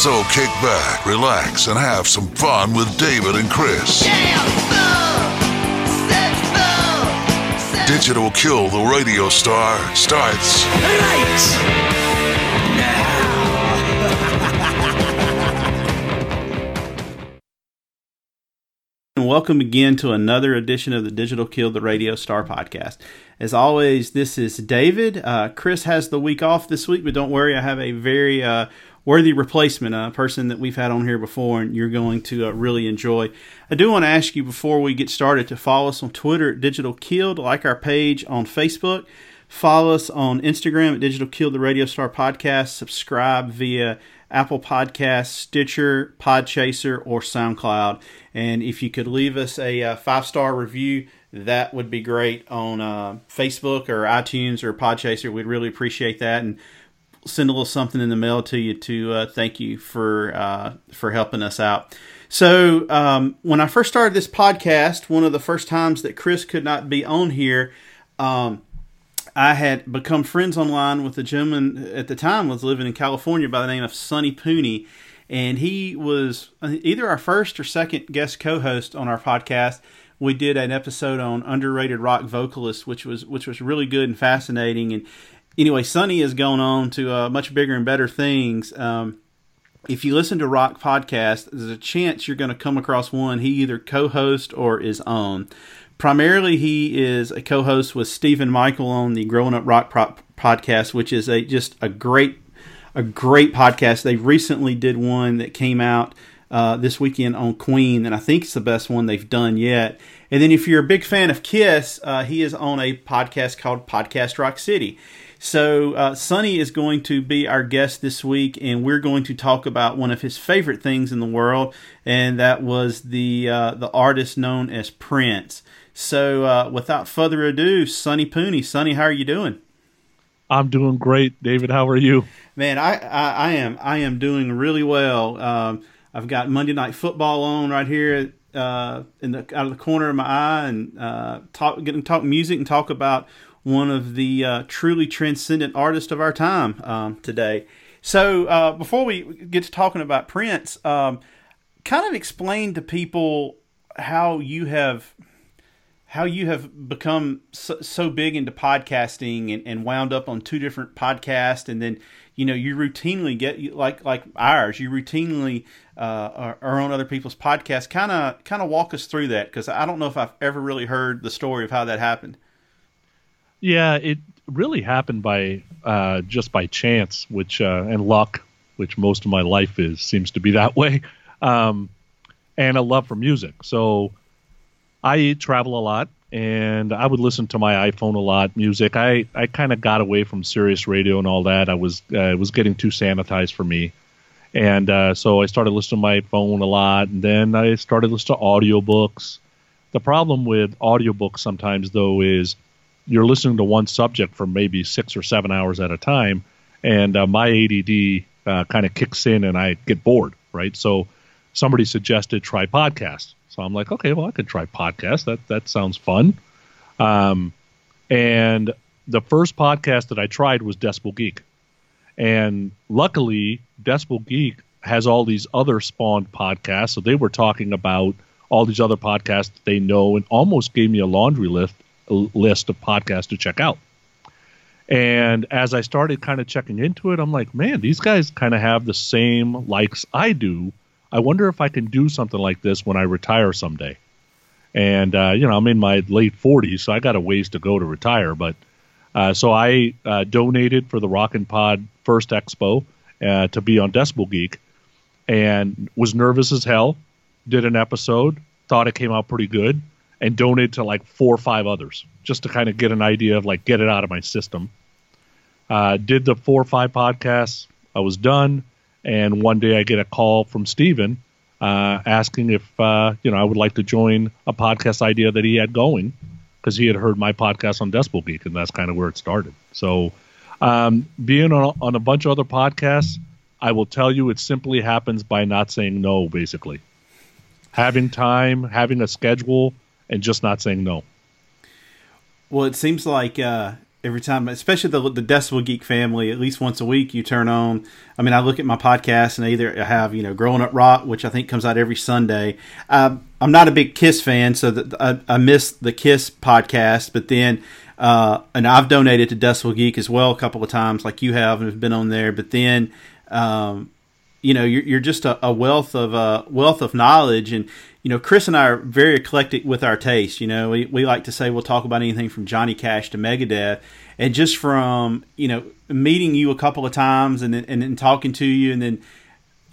So kick back, relax, and have some fun with David and Chris. Digital Kill the Radio Star starts And welcome again to another edition of the Digital Kill the Radio Star podcast. As always, this is David. Uh, Chris has the week off this week, but don't worry, I have a very uh, worthy replacement, a person that we've had on here before, and you're going to uh, really enjoy. I do want to ask you before we get started to follow us on Twitter at Digital Killed, like our page on Facebook. Follow us on Instagram at Digital Killed, the Radio Star Podcast. Subscribe via Apple Podcasts, Stitcher, Podchaser, or SoundCloud. And if you could leave us a uh, five star review, that would be great on uh, Facebook or iTunes or Podchaser. We'd really appreciate that. And send a little something in the mail to you to uh, thank you for uh, for helping us out. So um, when I first started this podcast, one of the first times that Chris could not be on here, um, I had become friends online with a gentleman at the time was living in California by the name of Sonny Pooney, and he was uh, either our first or second guest co-host on our podcast. We did an episode on underrated rock vocalists, which was which was really good and fascinating. And anyway, Sonny has gone on to uh, much bigger and better things. Um, if you listen to rock podcast, there's a chance you're going to come across one he either co-hosts or is on. Primarily, he is a co-host with Stephen Michael on the Growing Up Rock podcast, which is a just a great a great podcast. They recently did one that came out uh, this weekend on Queen, and I think it's the best one they've done yet. And then, if you're a big fan of Kiss, uh, he is on a podcast called Podcast Rock City. So, uh, Sonny is going to be our guest this week, and we're going to talk about one of his favorite things in the world, and that was the uh, the artist known as Prince. So, uh, without further ado, Sonny Pooney. Sonny, how are you doing? I'm doing great, David. How are you? Man, I, I, I am I am doing really well. Um, I've got Monday Night Football on right here uh, in the out of the corner of my eye, and uh, talk getting to talk music and talk about one of the uh, truly transcendent artists of our time um, today. So uh, before we get to talking about Prince, um, kind of explain to people how you have how you have become so, so big into podcasting and, and wound up on two different podcasts. And then you know you routinely get like like ours you routinely uh, are, are on other people's podcasts. Kind of kind of walk us through that because i don't know if i've ever really heard the story of how that happened Yeah, it really happened by uh, just by chance, which uh, and luck, which most of my life is seems to be that way, um, and a love for music. So I travel a lot, and I would listen to my iPhone a lot. Music. I I kind of got away from Sirius Radio and all that. I was uh, it was getting too sanitized for me. And uh, so I started listening to my phone a lot, and then I started listening to audiobooks. The problem with audiobooks sometimes, though, is you're listening to one subject for maybe six or seven hours at a time, and uh, my ADD uh, kind of kicks in, and I get bored, right? So somebody suggested try podcast, so I'm like, okay, well, I could try podcast. That that sounds fun. Um, and the first podcast that I tried was Decibel Geek, and luckily, Decibel Geek has all these other spawned podcasts, so they were talking about all these other podcasts that they know, and almost gave me a laundry list list of podcasts to check out. And as I started kind of checking into it, I'm like, man, these guys kind of have the same likes I do I wonder if I can do something like this when I retire someday. And uh, you know, I'm in my late 40s, so I got a ways to go to retire. But uh, so I uh, donated for the Rock and Pod First Expo uh, to be on Decibel Geek, and was nervous as hell. Did an episode, thought it came out pretty good, and donated to like four or five others just to kind of get an idea of like get it out of my system. Uh, did the four or five podcasts. I was done, and one day I get a call from Steven uh, asking if uh, you know I would like to join a podcast idea that he had going because he had heard my podcast on Decibel Geek, and that's kind of where it started. So, um, being on, on a bunch of other podcasts, I will tell you, it simply happens by not saying no, basically. Having time, having a schedule, and just not saying no. Well, it seems like uh, every time, especially the the Decibel Geek family, at least once a week, you turn on. I mean, I look at my podcast and I either I have you know Growing Up Rock, which I think comes out every Sunday. Um, I'm not a big Kiss fan, so that I, I miss the Kiss podcast. But then, uh, and I've donated to Decibel Geek as well a couple of times, like you have, and have been on there. But then. Um, you know you're, you're just a, a wealth of uh, wealth of knowledge and you know chris and i are very eclectic with our taste you know. We, we like to say we'll talk about anything from johnny cash to megadeth. And just from you know meeting you a couple of times and then, and then talking to you and then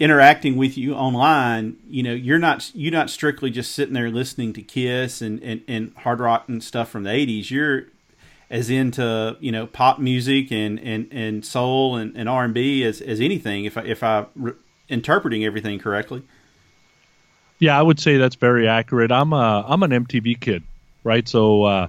interacting with you online you know you're not you're not strictly just sitting there listening to kiss and, and, and hard rock and stuff from the 80s you're as into you know pop music and and, and soul and, and r&b as, as anything if i if i re- interpreting everything correctly Yeah, I would say that's very accurate. I'm a I'm an MTV kid, right? So uh,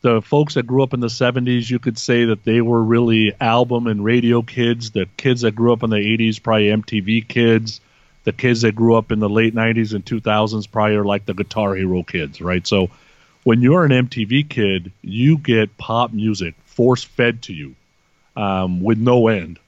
the folks that grew up in the 70s, you could say that they were really album and radio kids. The kids that grew up in the 80s, probably MTV kids. The kids that grew up in the late 90s and 2000s, probably are like the Guitar Hero kids, right? So when you're an MTV kid, you get pop music force fed to you um, with no end.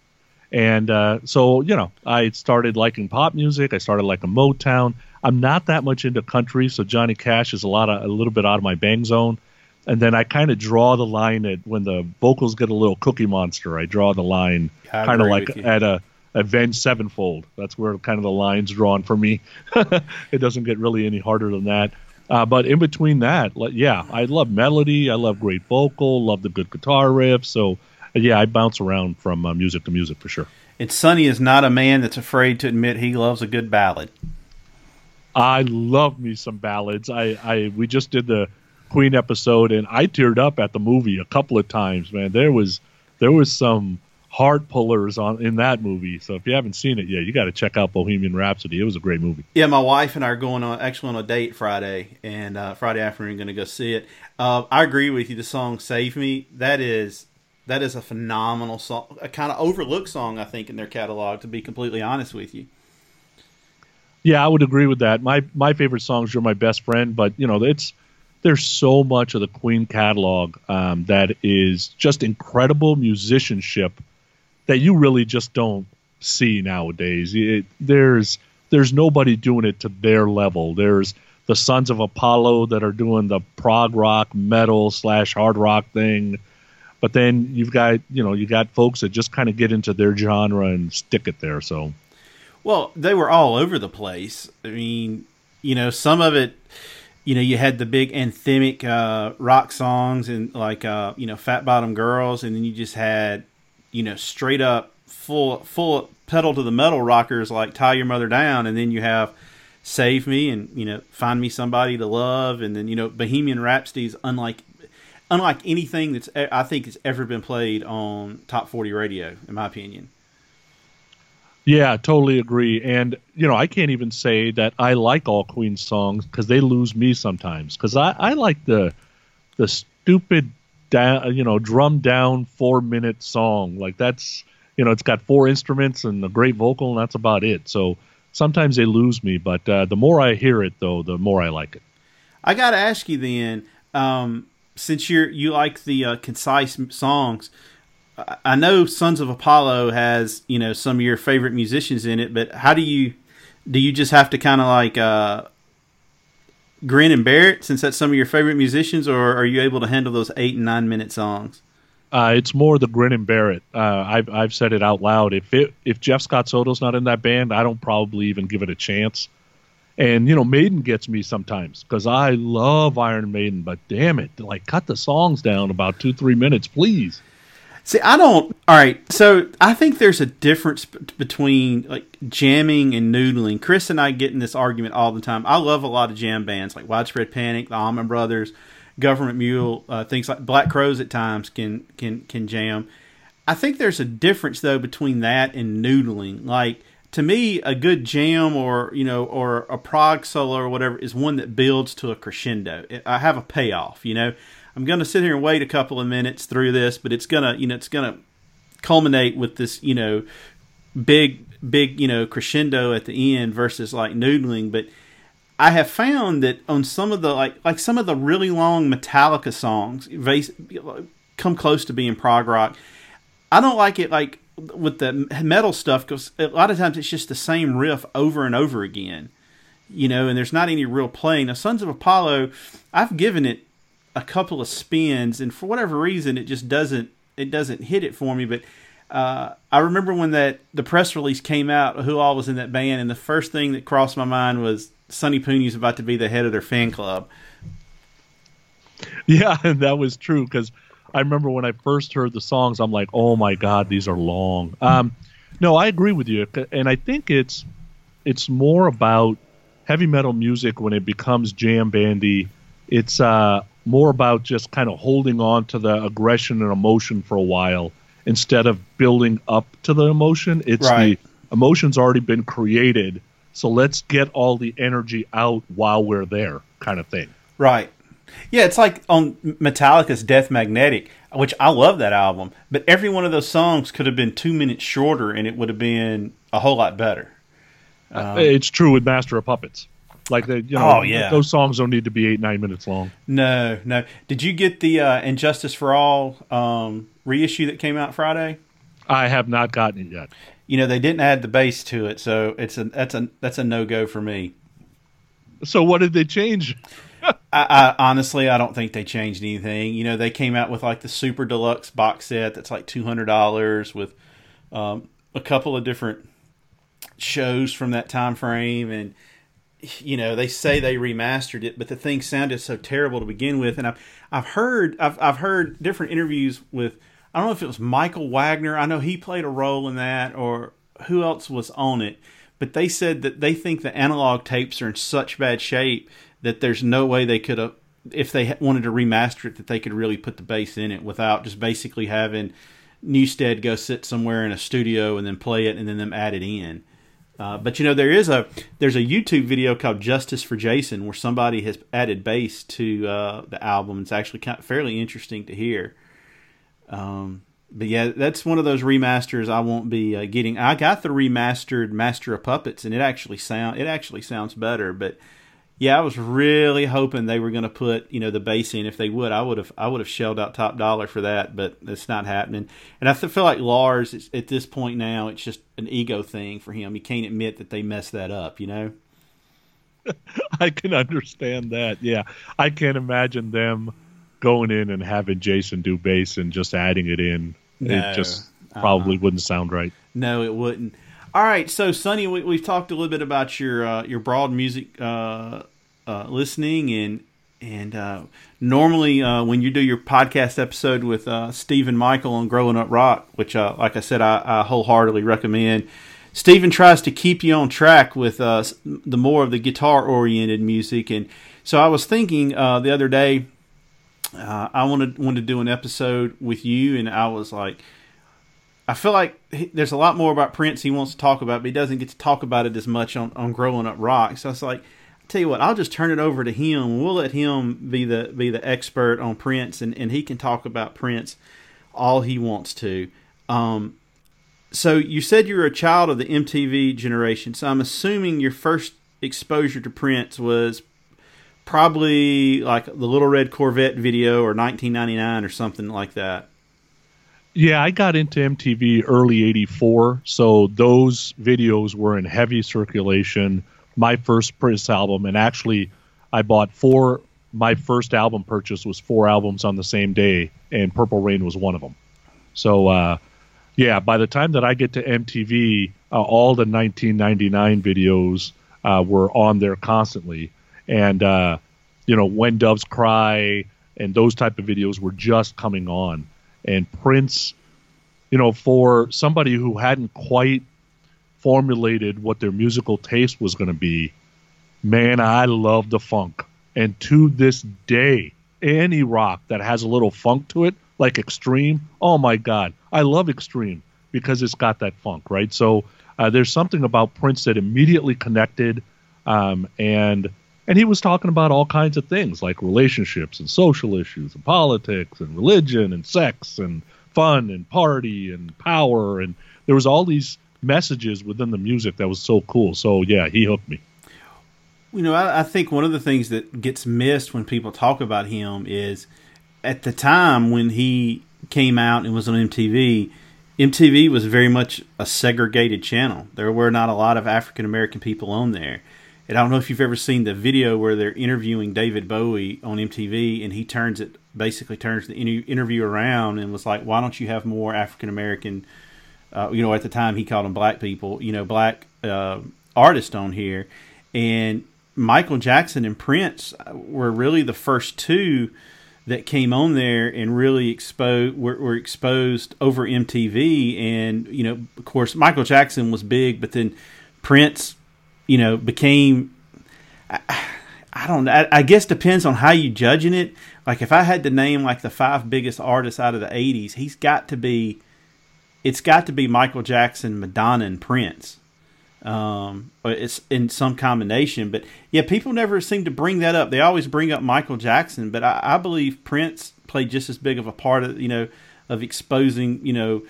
And uh, so, you know, I started liking pop music. I started liking Motown. I'm not that much into country, so Johnny Cash is a lot of a little bit out of my bang zone. And then I kind of draw the line at when the vocals get a little Cookie Monster. I draw the line kind of like at a Avenged Sevenfold. That's where kind of the line's drawn for me. it doesn't get really any harder than that. Uh, but in between that, like, yeah, I love melody. I love great vocal. Love the good guitar riff. So yeah, I bounce around from uh, music to music for sure. and sonny is not a man that's afraid to admit he loves a good ballad I love me some ballads. I, I we just did the Queen episode and I teared up at the movie a couple of times, man. There was there was some heart pullers on in that movie. So if you haven't seen it yet, you got to check out Bohemian Rhapsody. It was a great movie. Yeah, my wife and I are going on actually on a date Friday, and uh, Friday afternoon going to go see it. Uh, I agree with you. The song "Save Me" that is that is a phenomenal song, a kind of overlooked song I think in their catalog. To be completely honest with you, Yeah, I would agree with that. My my favorite songs are my best friend, but you know, it's there's so much of the Queen catalog um, that is just incredible musicianship that you really just don't see nowadays. It, there's there's nobody doing it to their level. There's the Sons of Apollo that are doing the prog rock, metal slash hard rock thing, but then you've got you know you got folks that just kind of get into their genre and stick it there. So well, they were all over the place. I mean, you know, some of it. You know, you had the big anthemic uh, rock songs and like uh, you know, Fat Bottom Girls, and then you just had you know straight up full full pedal to the metal rockers like tie your mother down and then you have save me and you know find me somebody to love and then you know bohemian rhapsody is unlike unlike anything that's i think has ever been played on top 40 radio in my opinion Yeah, totally agree. And you know, I can't even say that I like all Queen songs because they lose me sometimes. Because I, I like the the stupid down, you know, drum down four minute song. Like that's you know, it's got four instruments and a great vocal, and that's about it. So sometimes they lose me. But uh, the more I hear it, though, the more I like it. I got to ask you then, um, since you're you like the uh, concise songs, I- know Sons of Apollo has you know some of your favorite musicians in it, but how do you do you just have to kind of like uh, grin and bear it since that's some of your favorite musicians, or are you able to handle those eight and nine minute songs? Uh, it's more the grin and bear it. Uh, I've I've said it out loud. If it if Jeff Scott Soto's not in that band, I don't probably even give it a chance. And you know, Maiden gets me sometimes because I love Iron Maiden, but damn it, like cut the songs down about two three minutes, please. See, I don't. All right, so I think there's a difference between like jamming and noodling. Chris and I get in this argument all the time. I love a lot of jam bands like Widespread Panic, the Allman Brothers, Government Mule, uh, things like Black Crowes. At times can can can jam. I think there's a difference though between that and noodling. Like to me, a good jam or you know or a prog solo or whatever is one that builds to a crescendo. I have a payoff. You know, I'm going to sit here and wait a couple of minutes through this, but it's gonna you know it's gonna culminate with this you know big big you know crescendo at the end versus like noodling. But I have found that on some of the like like some of the really long Metallica songs, come close to being prog rock. I don't like it like with the metal stuff because a lot of times it's just the same riff over and over again, you know, and there's not any real playing. Now, Sons of Apollo, I've given it a couple of spins, and for whatever reason, it just doesn't it doesn't hit it for me. But uh, I remember when that the press release came out, who all was in that band, and the first thing that crossed my mind was Sonny Pooney's about to be the head of their fan club. Yeah, that was true because I remember when I first heard the songs, I'm like, oh my god, these are long. Um, no, I agree with you, and I think it's it's more about heavy metal music when it becomes jam bandy. It's uh, more about just kind of holding on to the aggression and emotion for a while instead of building up to the emotion. It's Right. the emotion's already been created, so let's get all the energy out while we're there, kind of thing. Right. Yeah, it's like on Metallica's Death Magnetic, which I love that album, but every one of those songs could have been two minutes shorter and it would have been a whole lot better. it's true with Master of Puppets. Like the you know, Um, Oh, yeah. those songs don't need to be eight nine minutes long. No, no. Did you get the uh, And Justice for All um, reissue that came out Friday? I have not gotten it yet. You know they didn't add the bass to it, so it's a that's a that's a no go for me. So what did they change? I, I honestly I don't think they changed anything. You know they came out with like the super deluxe box set that's like two hundred dollars with um, a couple of different shows from that time frame. And you know they say they remastered it but the thing sounded so terrible to begin with. And I've I've heard I've I've heard different interviews with I don't know if it was Michael Wagner. I know he played a role in that or who else was on it. But they said that they think the analog tapes are in such bad shape that there's no way they could have if they wanted to remaster it that they could really put the bass in it without just basically having Newsted go sit somewhere in a studio and then play it and then them add it in. Uh, but you know there is a there's a YouTube video called Justice for Jason where somebody has added bass to uh, the album. It's actually kind of fairly interesting to hear. Um, but yeah, that's one of those remasters I won't be uh, getting. I got the remastered Master of Puppets, and it actually sound it actually sounds better. But yeah, I was really hoping they were going to put you know the bass in. If they would, I would have I would have shelled out top dollar for that. But it's not happening. And I feel like Lars at this point now, it's just an ego thing for him. He can't admit that they messed that up. You know. I can understand that. Yeah, I can't imagine them going in and having Jason do bass and just adding it in. No. It just uh-uh. probably wouldn't sound right. No, it wouldn't. All right, so Sonny, we, we've talked a little bit about your uh, your broad music uh, uh, listening, and and uh, normally uh, when you do your podcast episode with uh, Steve and Michael on Growing Up Rock, which, like I said, I, I wholeheartedly recommend. Stephen tries to keep you on track with the more of the guitar oriented music, and so I was thinking the other day, I wanted wanted to do an episode with you, and I was like. I feel like he, there's a lot more about Prince he wants to talk about, but he doesn't get to talk about it as much on, on Growing Up Rock. So it's like, I tell you what, I'll just turn it over to him. We'll let him be the be the expert on Prince, and, and he can talk about Prince all he wants to. Um, so you said you're a child of the MTV generation, so I'm assuming your first exposure to Prince was probably like the Little Red Corvette video or 1999 or something like that. Yeah, I got into MTV early 84, so those videos were in heavy circulation. My first Prince album, and actually, I bought four my first album purchase was four albums on the same day, and Purple Rain was one of them. So, uh, yeah, by the time that I get to MTV, uh, all the 1999 videos uh, were on there constantly, and uh, you know, when doves cry and those type of videos were just coming on, and Prince, you know, for somebody who hadn't quite formulated what their musical taste was going to be, man, I love the funk. And to this day, any rock that has a little funk to it, like Extreme, oh my God, I love Extreme because it's got that funk, right? So uh, there's something about Prince that immediately connected, um, and and he was talking about all kinds of things like relationships and social issues and politics and religion and sex and fun and party and power and there was all these messages within the music that was so cool. So yeah, he hooked me. You know, I, I think one of the things that gets missed when people talk about him is at the time when he came out and was on MTV, MTV was very much a segregated channel. There were not a lot of African American people on there. And I don't know if you've ever seen the video where they're interviewing David Bowie on MTV, and he turns it basically turns the interview around and was like, "Why don't you have more African American?" Uh, you know, at the time he called them black people. You know, black uh, artists on here, and Michael Jackson and Prince were really the first two that came on there and really exposed were, were exposed over MTV. And you know, of course, Michael Jackson was big, but then Prince, you know, became. I, I don't. I, I guess depends on how you judging it. Like if I had to name like the five biggest artists out of the '80s, he's got to be. It's got to be Michael Jackson, Madonna, and Prince. Um, it's in some combination. But yeah, people never seem to bring that up. They always bring up Michael Jackson, but I, I believe Prince played just as big of a part of you know of exposing you know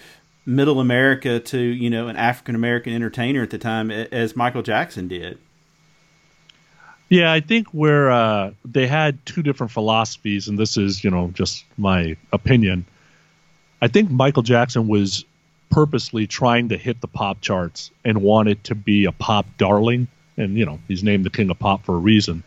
middle America to you know an African American entertainer at the time as Michael Jackson did. Yeah, I think where uh, they had two different philosophies, and this is, you know, just my opinion. I think Michael Jackson was purposely trying to hit the pop charts and wanted to be a pop darling, and you know, he's named the king of pop for a reason.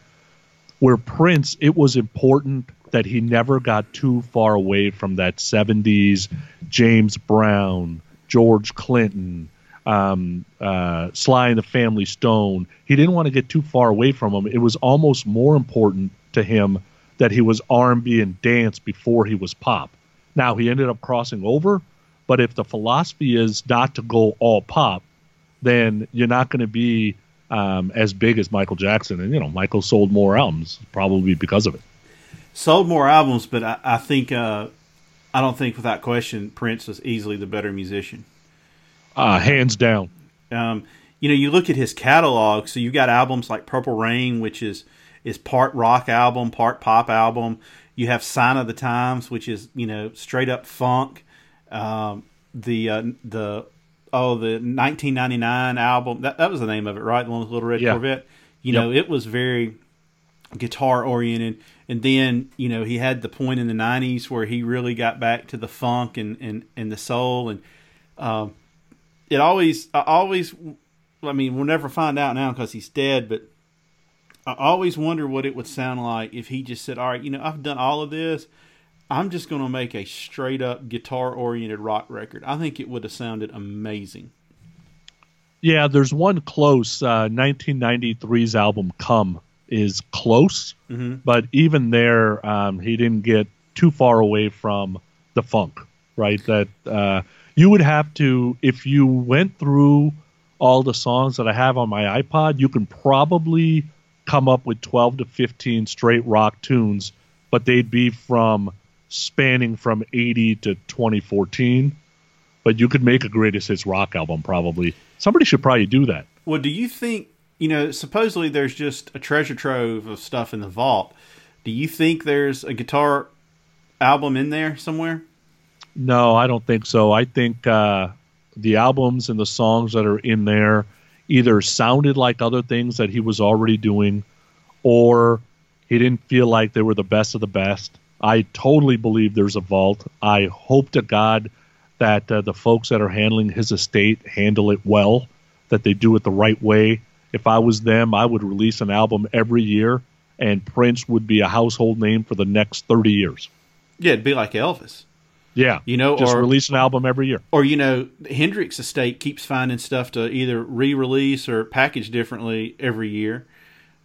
Where Prince, it was important that he never got too far away from that '70s James Brown, George Clinton, um, uh, Sly and the Family Stone. He didn't want to get too far away from him. It was almost more important to him that he was R&B and dance before he was pop. Now he ended up crossing over, but if the philosophy is not to go all pop, then you're not going to be um, as big as Michael Jackson. And you know, Michael sold more albums probably because of it. Sold more albums, but I, I think uh, I don't think without question Prince was easily the better musician. Uh, hands down. Um, you know, you look at his catalog. So you've got albums like Purple Rain, which is is part rock album, part pop album. You have Sign of the Times, which is you know straight up funk. Um, the uh, the oh the 1999 album that that was the name of it, right? The one with Little Red Yeah. Corvette. You Yep. know, it was very guitar oriented. And then you know he had the point in the '90s where he really got back to the funk and and, and the soul. And um, it always I always I mean we'll never find out now because he's dead but I always wonder what it would sound like if he just said all right you know I've done all of this. I'm just going to make a straight up guitar oriented rock record. I think it would have sounded amazing. Yeah, there's one close. Uh, 1993's album "Come" is close, Mhm. but even there, um, he didn't get too far away from the funk. Right, that uh, you would have to if you went through all the songs that I have on my iPod, you can probably come up with 12 to 15 straight rock tunes, but they'd be from spanning from 80 to 2014 but you could make a greatest hits rock album probably. Somebody should probably do that. well do you think you know supposedly there's just a treasure trove of stuff in the vault do you think there's a guitar album in there somewhere No, I don't think so. I think uh, the albums and the songs that are in there either sounded like other things that he was already doing, or he didn't feel like they were the best of the best. I totally believe there's a vault. I hope to God that uh, the folks that are handling his estate handle it well, that they do it the right way. If I was them, I would release an album every year and Prince would be a household name for the next 30 years. Yeah, it'd be like Elvis. Yeah, You know, just or- release an album every year. Or you know, Hendrix estate keeps finding stuff to either re-release or package differently every year.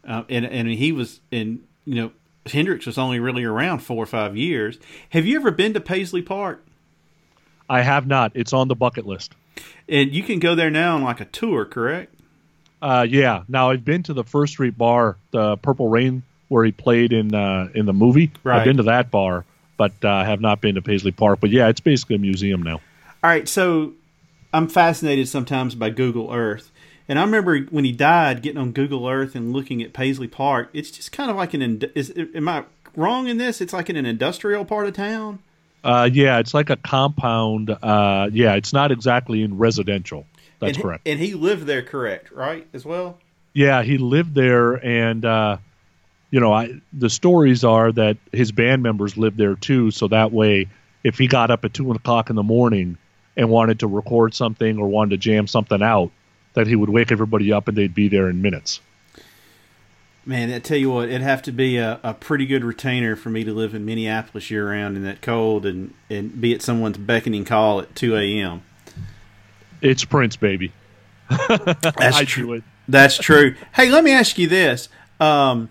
Uh, and and he was in you know Hendrix was only really around four or five years. Have you ever been to Paisley Park? I have not. It's on the bucket list. And you can go there now on like a tour, correct? Uh, yeah. Now I've been to the First Street Bar, the Purple Rain, where he played in uh, in the movie. Right. I've been to that bar, but uh, have not been to Paisley Park. But yeah, it's basically a museum now. All right, so I'm fascinated sometimes by Google Earth. And I remember when he died, getting on Google Earth and looking at Paisley Park. It's just kind of like an. Is, am I wrong in this? It's like in an industrial part of town. Uh, yeah, it's like a compound. Uh, yeah, it's not exactly in residential. That's and, he- correct. And he lived there, correct? Right, as well. Yeah, he lived there, and uh, you know, I the stories are that his band members lived there too. So that way, if he got up at two o'clock in the morning and wanted to record something or wanted to jam something out, that he would wake everybody up and they'd be there in minutes. Man, I tell you what, it'd have to be a, a pretty good retainer for me to live in Minneapolis year round in that cold and, and be at someone's beckoning call at 2 a.m. It's Prince, baby. That's true. That's true. Hey, let me ask you this: um,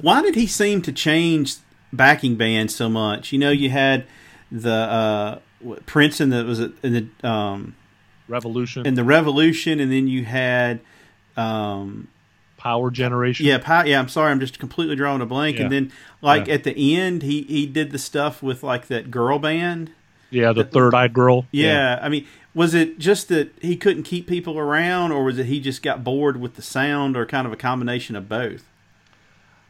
Why did he seem to change backing bands so much? You know, you had the uh, Prince in the was it in the um, Revolution, in the Revolution, and then you had um, Power Generation. yeah, yeah. I'm sorry, I'm just completely drawing a blank. And then, like Yeah. at the end, he he did the stuff with like that girl band. yeah, the Third Eye Girl. Yeah, I mean, was it just that he couldn't keep people around, or was it he just got bored with the sound, or kind of a combination of both?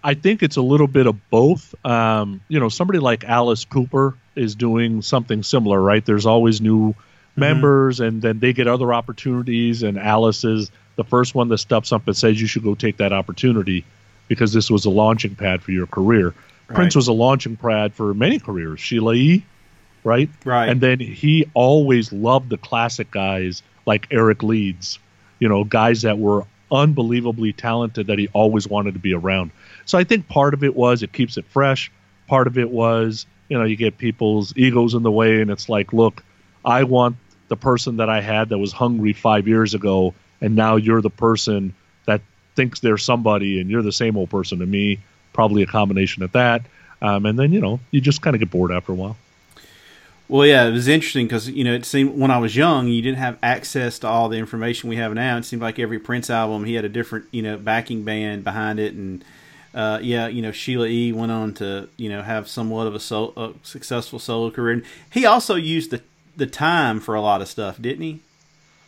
I think it's a little bit of both. Um, you know, somebody like Alice Cooper is doing something similar, right? There's always new members, and then they get other opportunities, and Alice is the first one that steps up and says you should go take that opportunity because this was a launching pad for your career. Prince was a launching pad for many careers. Sheila E., right? Right. And then he always loved the classic guys like Eric Leeds, you know, guys that were unbelievably talented that he always wanted to be around. So I think part of it was it keeps it fresh. Part of it was, you know, you get people's egos in the way and it's like, look, I want the person that I had that was hungry five years ago, and now you're the person that thinks they're somebody and you're the same old person to me. Probably a combination of that. Um, and then, you know, you just kind of get bored after a while. Well, yeah, it was interesting because you know it seemed when I was young, you didn't have access to all the information we have now. It seemed like every Prince album, he had a different you know backing band behind it, and uh, yeah, you know Sheila E. went on to you know have somewhat of a, sol- a successful solo career. And he also used the the time for a lot of stuff, didn't he?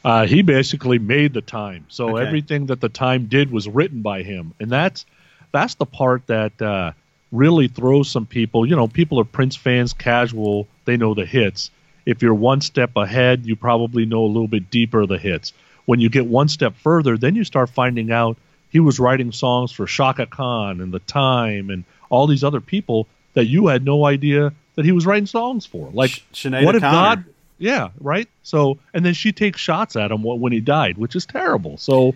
Uh, he basically made the time. So Okay. everything that the time did was written by him, and that's that's the part that uh, really throws some people. You know, people are Prince fans, casual. They know the hits. If you're one step ahead, you probably know a little bit deeper the hits. When you get one step further, then you start finding out he was writing songs for Chaka Khan and the Time and all these other people that you had no idea that he was writing songs for. Like, Sh- what if O'Connor. God? Yeah, right. So, and then she takes shots at him when he died, which is terrible. So,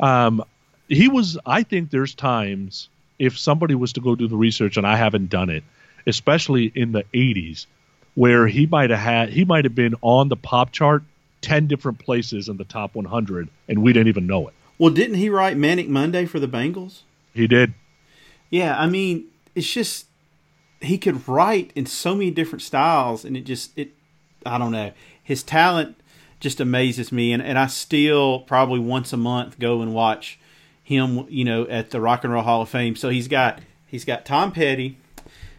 um, he was. I think there's times if somebody was to go do the research, and I haven't done it, especially in the '80s, where he might have had he might have been on the pop chart ten different places in the top 100, and we didn't even know it. Well, didn't he write Manic Monday for the Bangles? He did. Yeah, I mean, it's just he could write in so many different styles, and it just it. I don't know. His talent just amazes me, and and I still probably once a month go and watch him. You know, at the Rock and Roll Hall of Fame. So he's got he's got Tom Petty,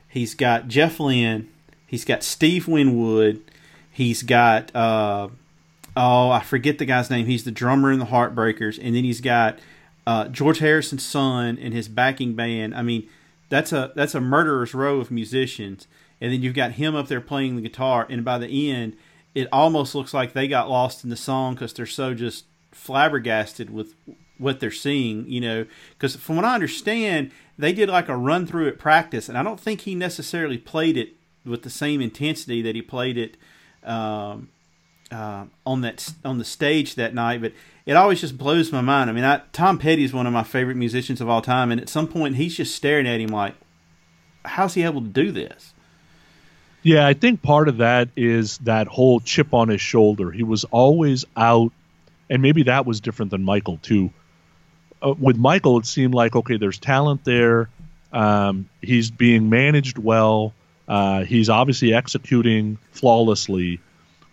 he's got Jeff Lynne, he's got Steve Winwood, he's got. uh oh, I forget the guy's name. He's the drummer in the Heartbreakers, and then he's got uh, George Harrison's son and his backing band. I mean, that's a that's a murderer's row of musicians, and then you've got him up there playing the guitar. And by the end, it almost looks like they got lost in the song because they're so just flabbergasted with what they're seeing. You know, because from what I understand, they did like a run through at practice, and I don't think he necessarily played it with the same intensity that he played it. Um, uh, on that on the stage that night, but it always just blows my mind. I mean, I, Tom Petty is one of my favorite musicians of all time, and at some point he's just staring at him like, "How's he able to do this?" Yeah, I think part of that is that whole chip on his shoulder. He was always out, and maybe that was different than Michael too. Uh, with Michael, it seemed like okay, there's talent there. Um, he's being managed well. Uh, he's obviously executing flawlessly.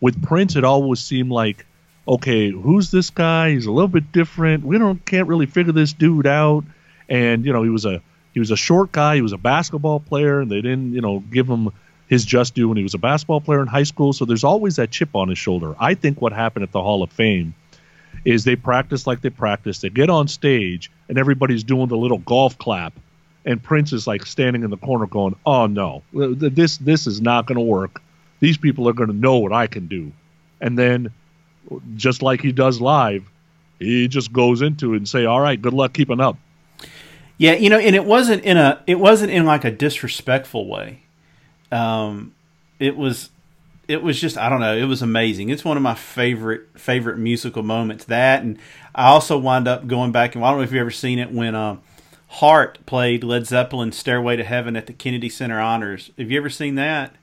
With Prince, it always seemed like okay, who's this guy? He's a little bit different. We don't can't really figure this dude out. And you know, he was a he was a short guy. He was a basketball player, and they didn't you know give him his just due when he was a basketball player in high school. So there's always that chip on his shoulder. I think what happened at the Hall of Fame is they practice like they practice. They get on stage and everybody's doing the little golf clap, and Prince is like standing in the corner going, "Oh no, this this is not going to work. These people are going to know what I can do." And then, just like he does live, he just goes into it and say, "All right, good luck keeping up." Yeah, you know, and it wasn't in a it wasn't in like a disrespectful way. Um, it was it was just I don't know, it was amazing. It's one of my favorite favorite musical moments. That and I also wind up going back and I don't know if you've ever seen it when um, Heart played Led Zeppelin's Stairway to Heaven at the Kennedy Center Honors. Have you ever seen that?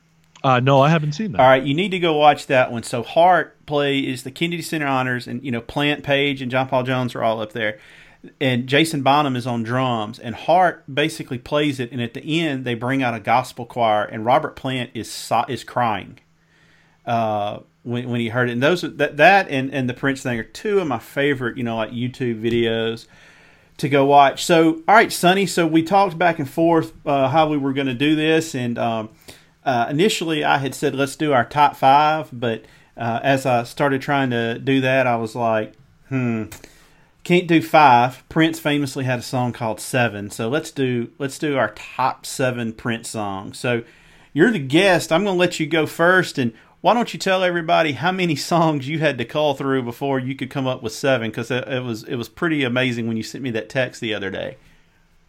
Uh, no, I haven't seen that. All right, you need to go watch that one. So Heart play is the Kennedy Center Honors, and you know Plant Page and John Paul Jones are all up there, and Jason Bonham is on drums, and Heart basically plays it, and at the end they bring out a gospel choir, and Robert Plant is so- is crying uh, when when he heard it, and those that that and and the Prince thing are two of my favorite, you know, like YouTube videos to go watch. So, all right, Sonny. So we talked back and forth uh, how we were going to do this, and um, uh, initially I had said let's do our top five, but uh, as I started trying to do that, I was like, hmm, can't do five. Prince famously had a song called Seven, so let's do let's do our top seven Prince songs. So you're the guest. I'm going to let you go first, and why don't you tell everybody how many songs you had to call through before you could come up with seven? Because it, it was it was pretty amazing when you sent me that text the other day.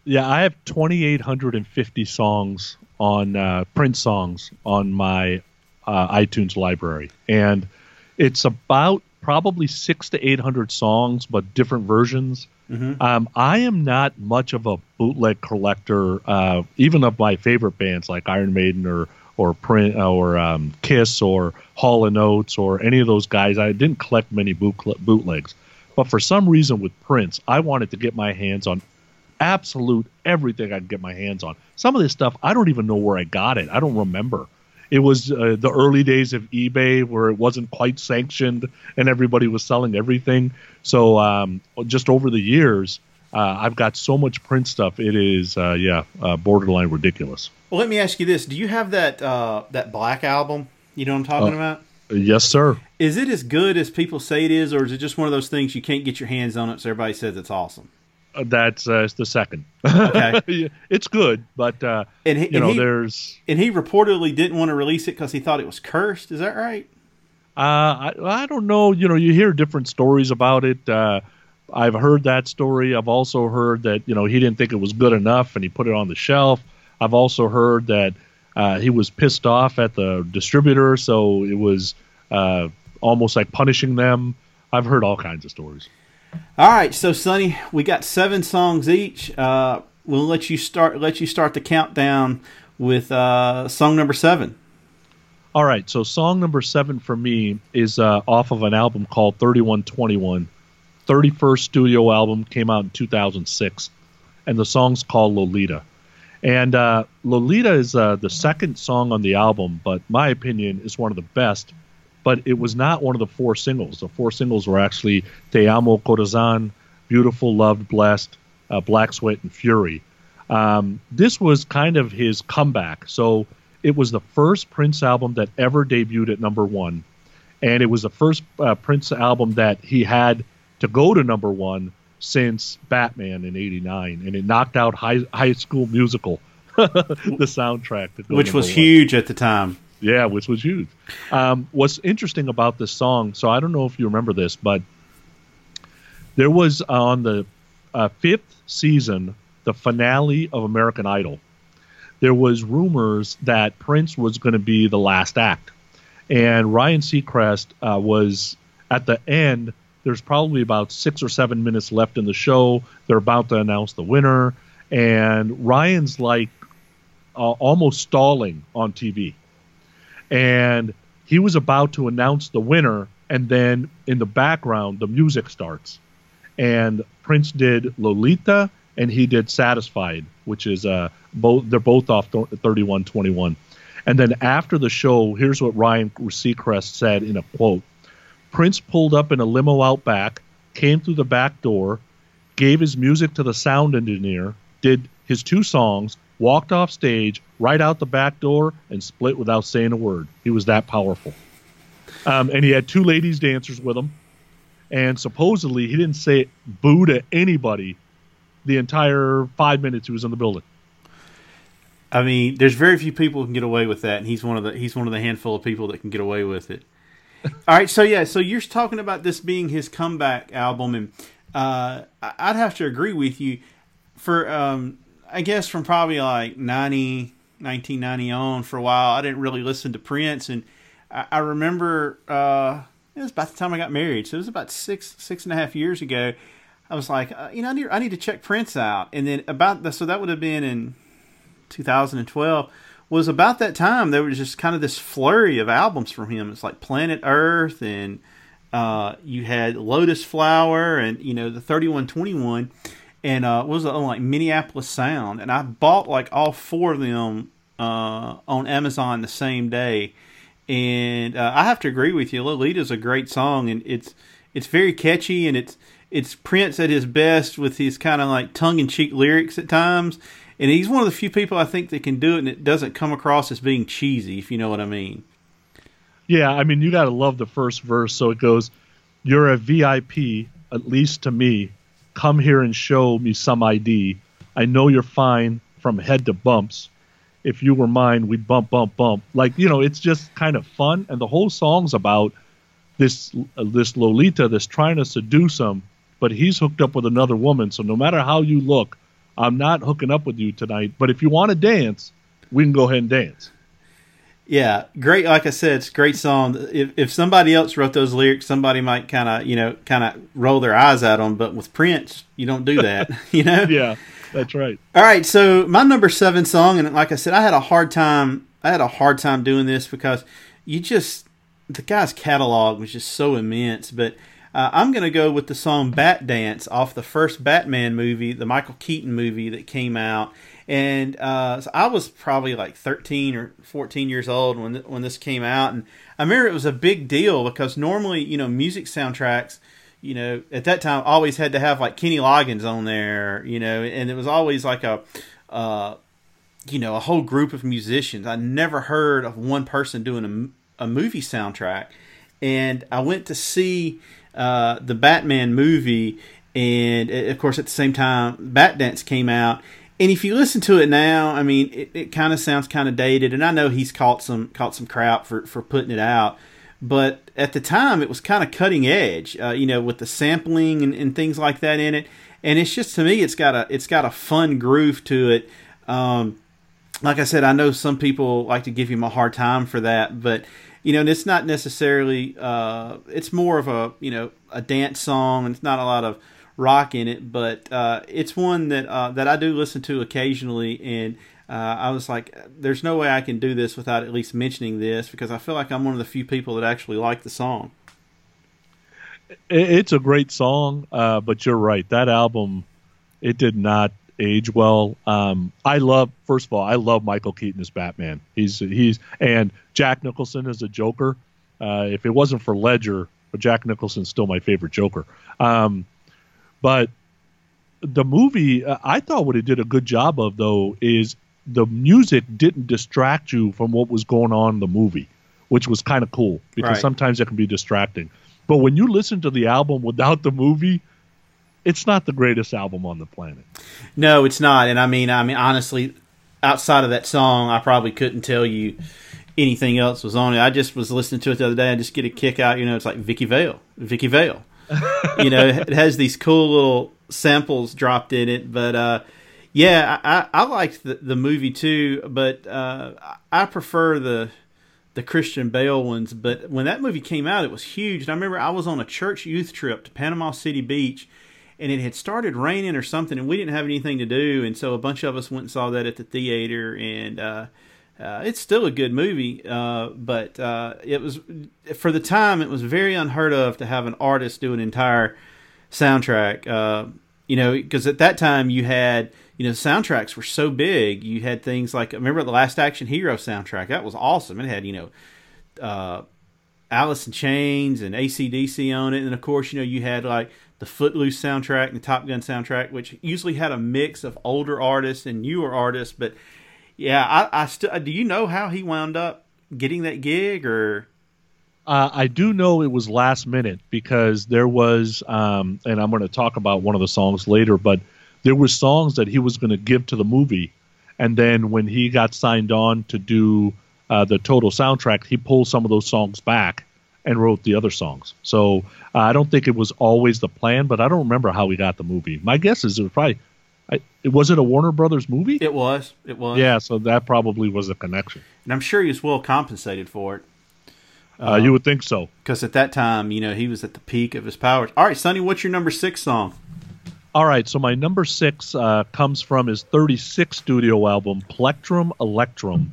Yeah, I have 2,850 songs on uh, Prince songs on my uh, iTunes library, and it's about probably six to 800 songs, but different versions. Um, I am not much of a bootleg collector, uh, even of my favorite bands like Iron Maiden or or Print or um, Kiss or Hall and Oates or any of those guys. I didn't collect many boot, bootlegs, but for some reason with Prince, I wanted to get my hands on absolute everything I could get my hands on. Some of this stuff I don't even know where I got it. I don't remember. It was uh, the early days of eBay where it wasn't quite sanctioned and everybody was selling everything. So um, just over the years, uh, I've got so much Prince stuff. It is, uh, yeah, uh, borderline ridiculous. Well, let me ask you this: Do you have that uh, that Black album? You know what I'm talking Oh. about? Yes, sir. Is it as good as people say it is, or is it just one of those things you can't get your hands on it, so everybody says it's awesome? Uh, That's uh, the second. Okay. it's good, but uh, And he, you and know, he, there's and he reportedly didn't want to release it because he thought it was cursed. Is that right? Uh, I, I don't know. You know, you hear different stories about it. I've heard that story. I've also heard that you know he didn't think it was good enough and he put it on the shelf. I've also heard that uh, he was pissed off at the distributor, so it was uh, almost like punishing them. I've heard all kinds of stories. All right, so Sonny, we got seven songs each. Uh, we'll let you start. Let you start the countdown with uh, song number seven. All right, so song number seven for me is uh, off of an album called 3121. 31st studio album came out in 2006, and the song's called Lolita. And uh, Lolita is uh, the second song on the album, but my opinion is one of the best. But it was not one of the four singles. The four singles were actually Te Amo Corazon, Beautiful, Loved, Blessed, uh, Black Sweat, and Fury. Um, this was kind of his comeback. So it was the first Prince album that ever debuted at number one, and it was the first uh, Prince album that he had to go to number one since Batman in '89, and it knocked out High High School Musical, the soundtrack, to go which was one. huge at the time. Yeah, which was huge. Um, what's interesting about this song, so I don't know if you remember this, but there was on the uh, fifth season, the finale of American Idol, there was rumors that Prince was going to be the last act. and Ryan Seacrest uh, was at the end. There's probably about six or seven minutes left in the show. They're about to announce the winner, and Ryan's like uh, almost stalling on TV, and he was about to announce the winner, and then in the background the music starts, and Prince did Lolita, and he did Satisfied, which is uh both they're both off 3121. And then after the show, here's what Ryan Seacrest said in a quote Prince pulled up in a limo out back, came through the back door, gave his music to the sound engineer, did his two songs, walked off stage, right out the back door, and split without saying a word. He was that powerful. Um, and he had two ladies dancers with him. And supposedly he didn't say boo to anybody the entire five minutes he was in the building. I mean, there's very few people who can get away with that, and he's one of the he's one of the handful of people that can get away with it. All right, so yeah, so you're talking about this being his comeback album, and uh, I'd have to agree with you. For um, I guess from probably like 90, 1990 on, for a while, I didn't really listen to Prince, and I, I remember uh, it was about the time I got married, so it was about six six and a half years ago. I was like, uh, you know, I need, I need to check Prince out, and then about the so that would have been in 2012 was about that time there was just kind of this flurry of albums from him. It's like planet earth and uh, you had lotus flower and you know the 3121 and uh, was on like minneapolis sound. And i bought like all four of them uh, on amazon the same day. And uh, i have to agree with you. Lolita's a great song and it's it's very catchy and it's it's prince at his best with his kind of like tongue-in-cheek lyrics at times and he's one of the few people I think that can do it, and it doesn't come across as being cheesy, if you know what I mean. Yeah, I mean, you got to love the first verse. So it goes, You're a VIP, at least to me. Come here and show me some ID. I know you're fine from head to bumps. If you were mine, we'd bump, bump, bump. Like, you know, it's just kind of fun. And the whole song's about this uh, this Lolita that's trying to seduce him, but he's hooked up with another woman. So no matter how you look, I'm not hooking up with you tonight. But if you want to dance, we can go ahead and dance. Yeah, great. Like I said, it's a great song. If, if somebody else wrote those lyrics, somebody might kind of, you know, kind of roll their eyes at them. But with Prince, you don't do that, you know? Yeah, that's right. All right, so my number seven song, and like I said, I had a hard time. I had a hard time doing this because you just the guy's catalog was just so immense. But uh, I'm gonna go with the song "Bat Dance" off the first Batman movie, the Michael Keaton movie that came out. And uh, so I was probably like 13 or 14 years old when th- when this came out, and I remember it was a big deal because normally, you know, music soundtracks you know, at that time always had to have like Kenny Loggins on there, you know, and it was always like a, uh, you know, a whole group of musicians. I never heard of one person doing a, a movie soundtrack. And I went to see uh, the Batman movie, and uh, of course, at the same time, Bat Dance came out. And if you listen to it now, I mean, it, it kind of sounds kind of dated. And I know he's caught some caught some crap for, for putting it out but at the time it was kind of cutting edge uh, you know with the sampling and, and things like that in it and it's just to me it's got a it's got a fun groove to it um, like i said i know some people like to give him a hard time for that but you know and it's not necessarily uh, it's more of a you know a dance song and it's not a lot of rock in it but uh, it's one that uh, that i do listen to occasionally and uh, I was like, there's no way I can do this without at least mentioning this because I feel like I'm one of the few people that actually like the song. It's a great song, uh, but you're right. That album, it did not age well. Um, I love, first of all, I love Michael Keaton as Batman. He's he's and Jack Nicholson as a Joker. Uh, if it wasn't for Ledger, but Jack Nicholson's still my favorite Joker. Um, but the movie, uh, I thought what it did a good job of though is the music didn't distract you from what was going on in the movie, which was kind of cool because Right. sometimes it can be distracting. But when you listen to the album without the movie, it's not the greatest album on the planet. No, it's not. And I mean, I mean, honestly, outside of that song, I probably couldn't tell you anything else was on it. I just was listening to it the other day. I just get a kick out. You know, it's like Vicki Vale, Vicki Vale. you know, it has these cool little samples dropped in it. But uh, yeah, I, I, liked the, the movie too. But uh, I prefer the the Christian Bale ones. But when that movie came out, it was huge. And I remember I was on a church youth trip to Panama City Beach, and it had started raining or something, and we didn't have anything to do, and so a bunch of us went and saw that at the theater, and uh, uh, it's still a good movie, uh, but uh, it was for the time it was very unheard of to have an artist do an entire soundtrack. Uh, you know, because at that time you had you know soundtracks were so big. You had things like remember the Last Action Hero soundtrack that was awesome. It had you know. Uh, Alice in Chains and ACDC on it. And of course, you know, you had like the Footloose soundtrack and the Top Gun soundtrack, which usually had a mix of older artists and newer artists. But yeah, I, I still, do you know how he wound up getting that gig or? Uh, I do know it was last minute because there was, um, and I'm going to talk about one of the songs later, but there were songs that he was going to give to the movie, and then when he got signed on to do uh, the total soundtrack, he pulled some of those songs back and wrote the other songs. So uh, I don't think it was always the plan, but I don't remember how we got the movie. My guess is it was probably, I, was it a Warner Brothers movie? It was. It was. Yeah, so that probably was a connection. And I'm sure he was well compensated for it. Uh, you would think so. Because at that time, you know, he was at the peak of his powers. All right, Sonny, what's your number six song? All right, so my number six uh, comes from his 36th studio album, Plectrum Electrum.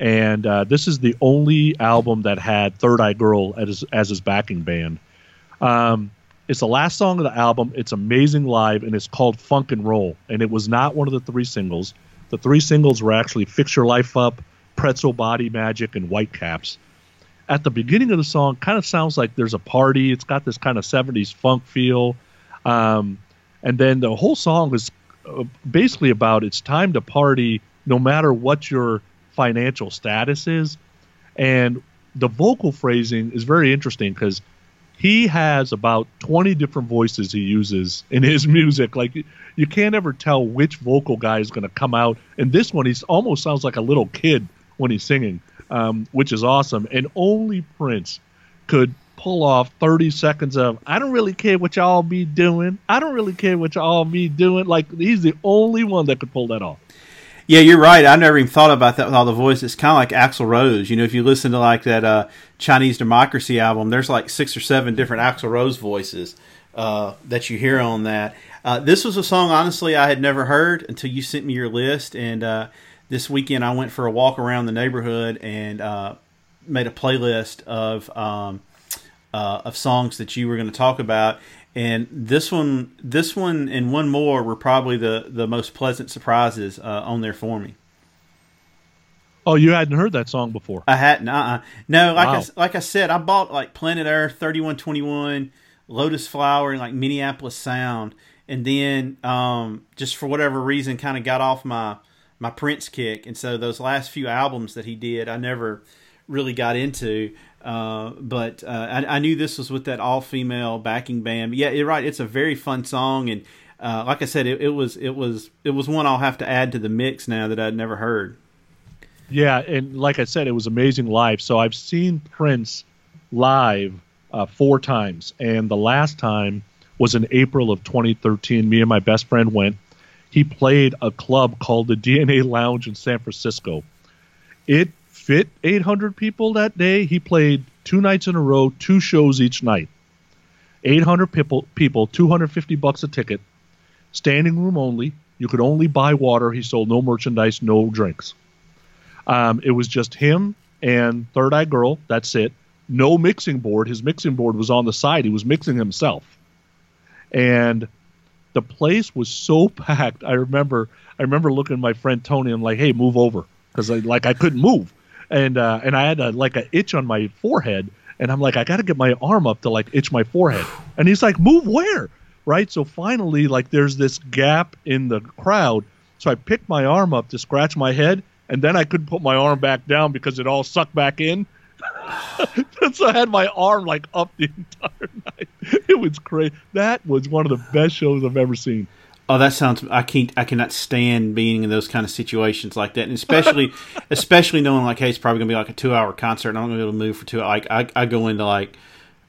And uh, this is the only album that had Third Eye Girl as his, as his backing band. Um, it's the last song of the album. It's amazing live, and it's called Funk and Roll. And it was not one of the three singles. The three singles were actually Fix Your Life Up, Pretzel Body Magic, and Whitecaps. At the beginning of the song, kind of sounds like there's a party. It's got this kind of 70s funk feel. Um, and then the whole song is uh, basically about it's time to party no matter what your financial status is. And the vocal phrasing is very interesting because he has about 20 different voices he uses in his music. Like you can't ever tell which vocal guy is going to come out. And this one, he almost sounds like a little kid when he's singing, um, which is awesome. And only Prince could pull off 30 seconds of I don't really care what y'all be doing. I don't really care what y'all be doing. Like he's the only one that could pull that off. Yeah, you're right. I never even thought about that with all the voices. It's kind of like Axl Rose. You know, if you listen to like that uh, Chinese Democracy album, there's like six or seven different Axl Rose voices uh, that you hear on that. Uh, this was a song, honestly, I had never heard until you sent me your list. And uh, this weekend, I went for a walk around the neighborhood and uh, made a playlist of um, uh, of songs that you were going to talk about. And this one, this one, and one more were probably the the most pleasant surprises uh, on there for me. Oh, you hadn't heard that song before? I hadn't. Uh-uh. No, like Wow. I, like I said, I bought like Planet Earth, Thirty One Twenty One, Lotus Flower, and like Minneapolis Sound, and then um, just for whatever reason, kind of got off my my Prince kick, and so those last few albums that he did, I never really got into. Uh, but uh, I, I knew this was with that all female backing band. But yeah, you're right. It's a very fun song, and uh, like I said, it, it was it was it was one I'll have to add to the mix now that I'd never heard. Yeah, and like I said, it was amazing live. So I've seen Prince live uh, four times, and the last time was in April of 2013. Me and my best friend went. He played a club called the DNA Lounge in San Francisco. It fit 800 people that day. He played two nights in a row, two shows each night. 800 people, people 250 bucks a ticket, standing room only. You could only buy water. He sold no merchandise, no drinks. Um, it was just him and Third Eye Girl. That's it. No mixing board. His mixing board was on the side. He was mixing himself. And the place was so packed. I remember. I remember looking at my friend Tony. and like, "Hey, move over," because I like I couldn't move, and uh, and I had a, like an itch on my forehead, and I'm like, I got to get my arm up to like itch my forehead, and he's like, "Move where?" Right. So finally, like, there's this gap in the crowd. So I picked my arm up to scratch my head, and then I couldn't put my arm back down because it all sucked back in. so I had my arm like up the entire night. It was crazy. That was one of the best shows I've ever seen. Oh, that sounds. I can't. I cannot stand being in those kind of situations like that, and especially, especially knowing like, hey, it's probably gonna be like a two-hour concert, and I'm gonna be able to move for two. Like, I, I go into like,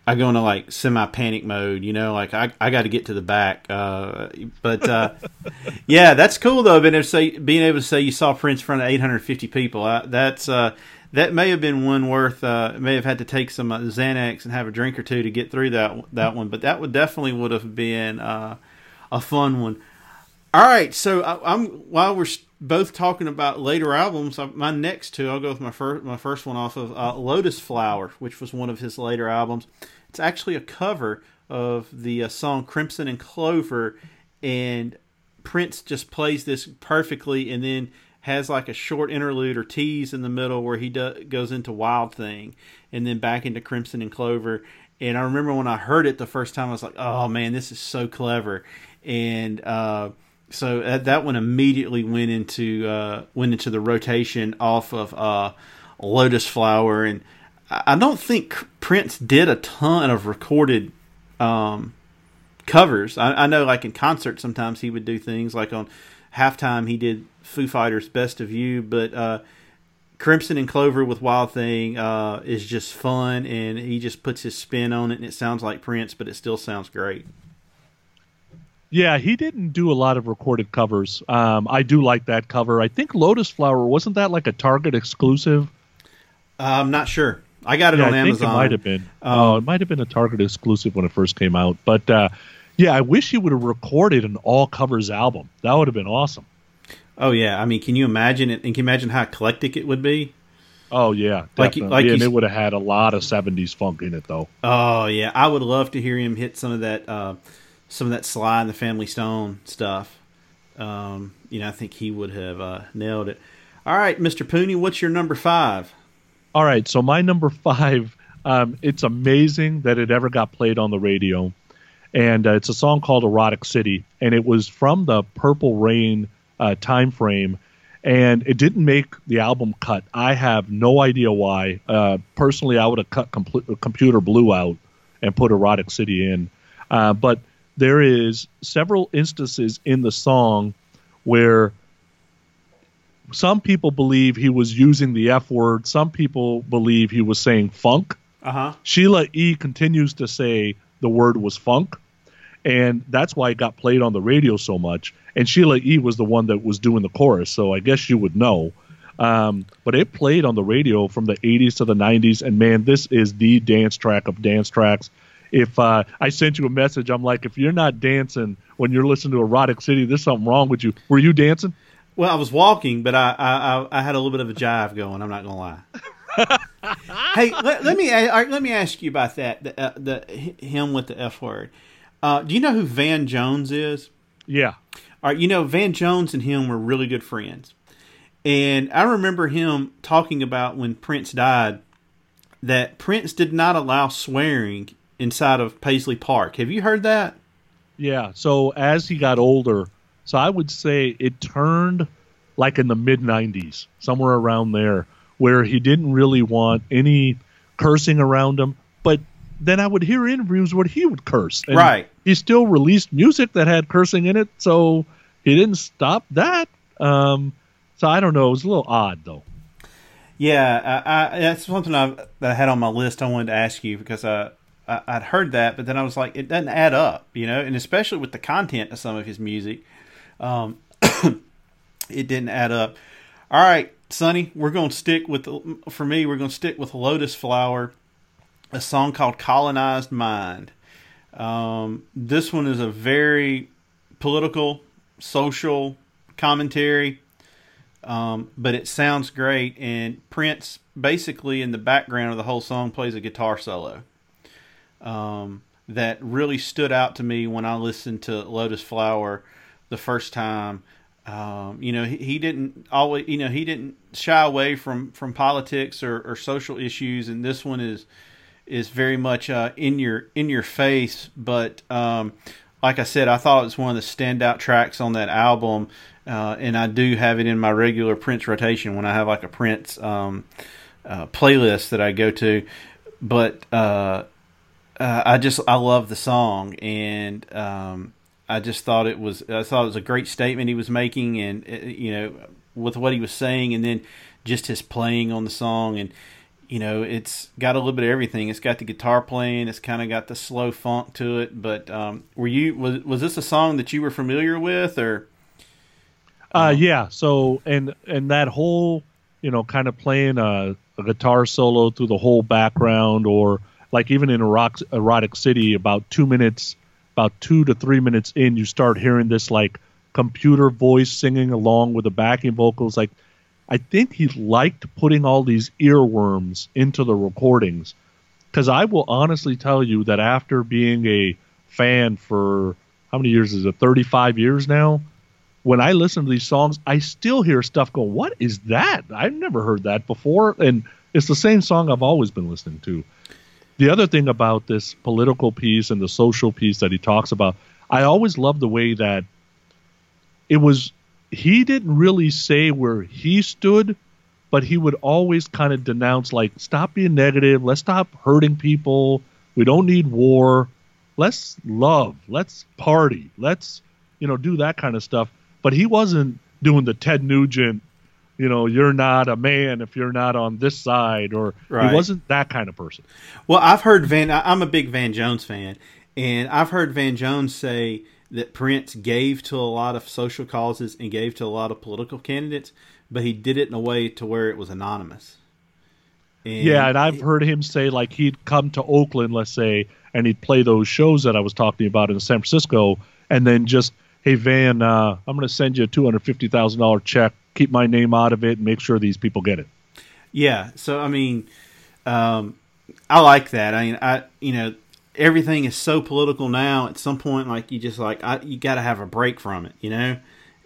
I go into like semi panic mode, you know, like I, I got to get to the back. Uh, but uh, yeah, that's cool though. Being able, to say, being able to say you saw Prince in front of 850 people, uh, that's uh, that may have been one worth. Uh, may have had to take some uh, Xanax and have a drink or two to get through that that one, but that would definitely would have been uh, a fun one. All right, so I, I'm while we're both talking about later albums, I, my next two, I'll go with my first my first one off of uh, Lotus Flower, which was one of his later albums. It's actually a cover of the uh, song Crimson and Clover, and Prince just plays this perfectly, and then has like a short interlude or tease in the middle where he do, goes into Wild Thing, and then back into Crimson and Clover. And I remember when I heard it the first time, I was like, "Oh man, this is so clever!" And uh, so that, that one immediately went into uh, went into the rotation off of uh, Lotus Flower, and I I don't think Prince did a ton of recorded um, covers. I, I know, like in concert, sometimes he would do things. Like on halftime he did Foo Fighters' "Best of You," but uh, Crimson and Clover with Wild Thing uh, is just fun, and he just puts his spin on it, and it sounds like Prince, but it still sounds great. Yeah, he didn't do a lot of recorded covers. Um, I do like that cover. I think Lotus Flower wasn't that like a Target exclusive? Uh, I'm not sure. I got it yeah, on I Amazon. think it might have been. Um, oh, it might have been a Target exclusive when it first came out. But uh, yeah, I wish he would have recorded an all covers album. That would have been awesome. Oh yeah, I mean, can you imagine it? And can you imagine how eclectic it would be? Oh yeah, Like definitely. like you and it would have had a lot of '70s funk in it though. Oh yeah, I would love to hear him hit some of that, uh, some of that Sly and the Family Stone stuff. Um, you know, I think he would have uh, nailed it. All right, Mr. Pooney, what's your number five? All right, so my number five. Um, it's amazing that it ever got played on the radio, and uh, it's a song called "Erotic City," and it was from the Purple Rain uh, time frame, and it didn't make the album cut. I have no idea why. Uh, personally, I would have cut compl- Computer Blue out and put "Erotic City" in, uh, but there is several instances in the song where some people believe he was using the F word. Some people believe he was saying funk. Uh huh. Sheila E. continues to say the word was funk, and that's why it got played on the radio so much. And Sheila E. was the one that was doing the chorus, so I guess you would know. Um, but it played on the radio from the 80s to the 90s, and man, this is the dance track of dance tracks. If uh, I sent you a message, I'm like, if you're not dancing when you're listening to Erotic City, there's something wrong with you. Were you dancing? Well, I was walking, but I, I I- had a little bit of a jive going. I'm not gonna lie. hey, let, let me a- all right, let me ask you about that. The, uh, the him with the F word. Uh, do you know who Van Jones is? Yeah. All right, you know Van Jones and him were really good friends, and I remember him talking about when Prince died that Prince did not allow swearing inside of Paisley Park. Have you heard that? Yeah. So as he got older, so I would say it turned like in the mid 90s, somewhere around there, where he didn't really want any cursing around him. But then I would hear interviews where he would curse. Right. He still released music that had cursing in it, so he didn't stop that. Um, so I don't know. It was a little odd, though. Yeah, I, I, that's something I, that I had on my list. I wanted to ask you because I, I I'd heard that, but then I was like, it doesn't add up, you know, and especially with the content of some of his music, um, it didn't add up. All right, Sonny, we're going to stick with for me. We're going to stick with Lotus Flower, a song called "Colonized Mind." Um, this one is a very political, social commentary um, but it sounds great. And Prince, basically, in the background of the whole song, plays a guitar solo um, that really stood out to me when I listened to Lotus Flower the first time. Um, you know, he, he didn't always, you know, he didn't shy away from from politics or, or social issues, and this one is is very much uh, in your in your face. But um, like I said, I thought it was one of the standout tracks on that album, uh, and I do have it in my regular Prince rotation when I have like a Prince um, uh, playlist that I go to. But uh, I just I love the song, and um, I just thought it was I thought it was a great statement he was making, and uh, you know with what he was saying, and then just his playing on the song, and you know, it's got a little bit of everything. It's got the guitar playing. It's kind of got the slow funk to it. But um, were you was was this a song that you were familiar with, or Uh, yeah. So and and that whole you know kind of playing a, a guitar solo through the whole background, or like even in Erotic, Erotic City, about two minutes, about two to three minutes in, you start hearing this like computer voice singing along with the backing vocals. Like I think he liked putting all these earworms into the recordings. Because I will honestly tell you that after being a fan for how many years is it? 35 years now when I listen to these songs, I still hear stuff go, What is that? I've never heard that before. And it's the same song I've always been listening to. The other thing about this political piece and the social piece that he talks about, I always love the way that it was, he didn't really say where he stood, but he would always kind of denounce, like, stop being negative, let's stop hurting people, we don't need war, let's love, let's party, let's, you know, do that kind of stuff. But he wasn't doing the Ted Nugent, you know, you're not a man if you're not on this side, or Right. he wasn't that kind of person. Well, I've heard Van. I'm a big Van Jones fan, and I've heard Van Jones say that Prince gave to a lot of social causes and gave to a lot of political candidates, but he did it in a way to where it was anonymous. And yeah, and I've heard him say like he'd come to Oakland, let's say, and he'd play those shows that I was talking about in San Francisco, and then just, hey Van, uh, I'm going to send you a two hundred fifty thousand dollar check. Keep my name out of it and make sure these people get it. Yeah, so I mean, um, I like that. I mean, I you know everything is so political now. At some point, like you just like I, you got to have a break from it, you know,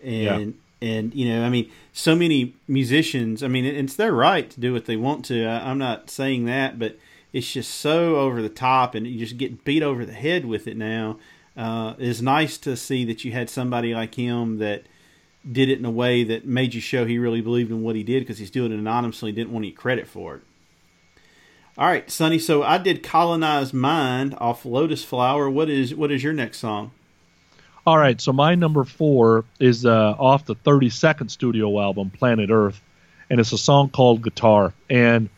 and and you know, I mean, so many musicians. I mean, it's their right to do what they want to. I, I'm not saying that, but it's just so over the top, and you just get beat over the head with it now. Uh, it's nice to see that you had somebody like him that did it in a way that made you show he really believed in what he did because he's doing it anonymously didn't want any credit for it. All right sonny so i did colonize mind off lotus flower. What is what is your next song? All right, so my number four is uh, off the 32nd studio album, Planet Earth, and it's a song called Guitar. And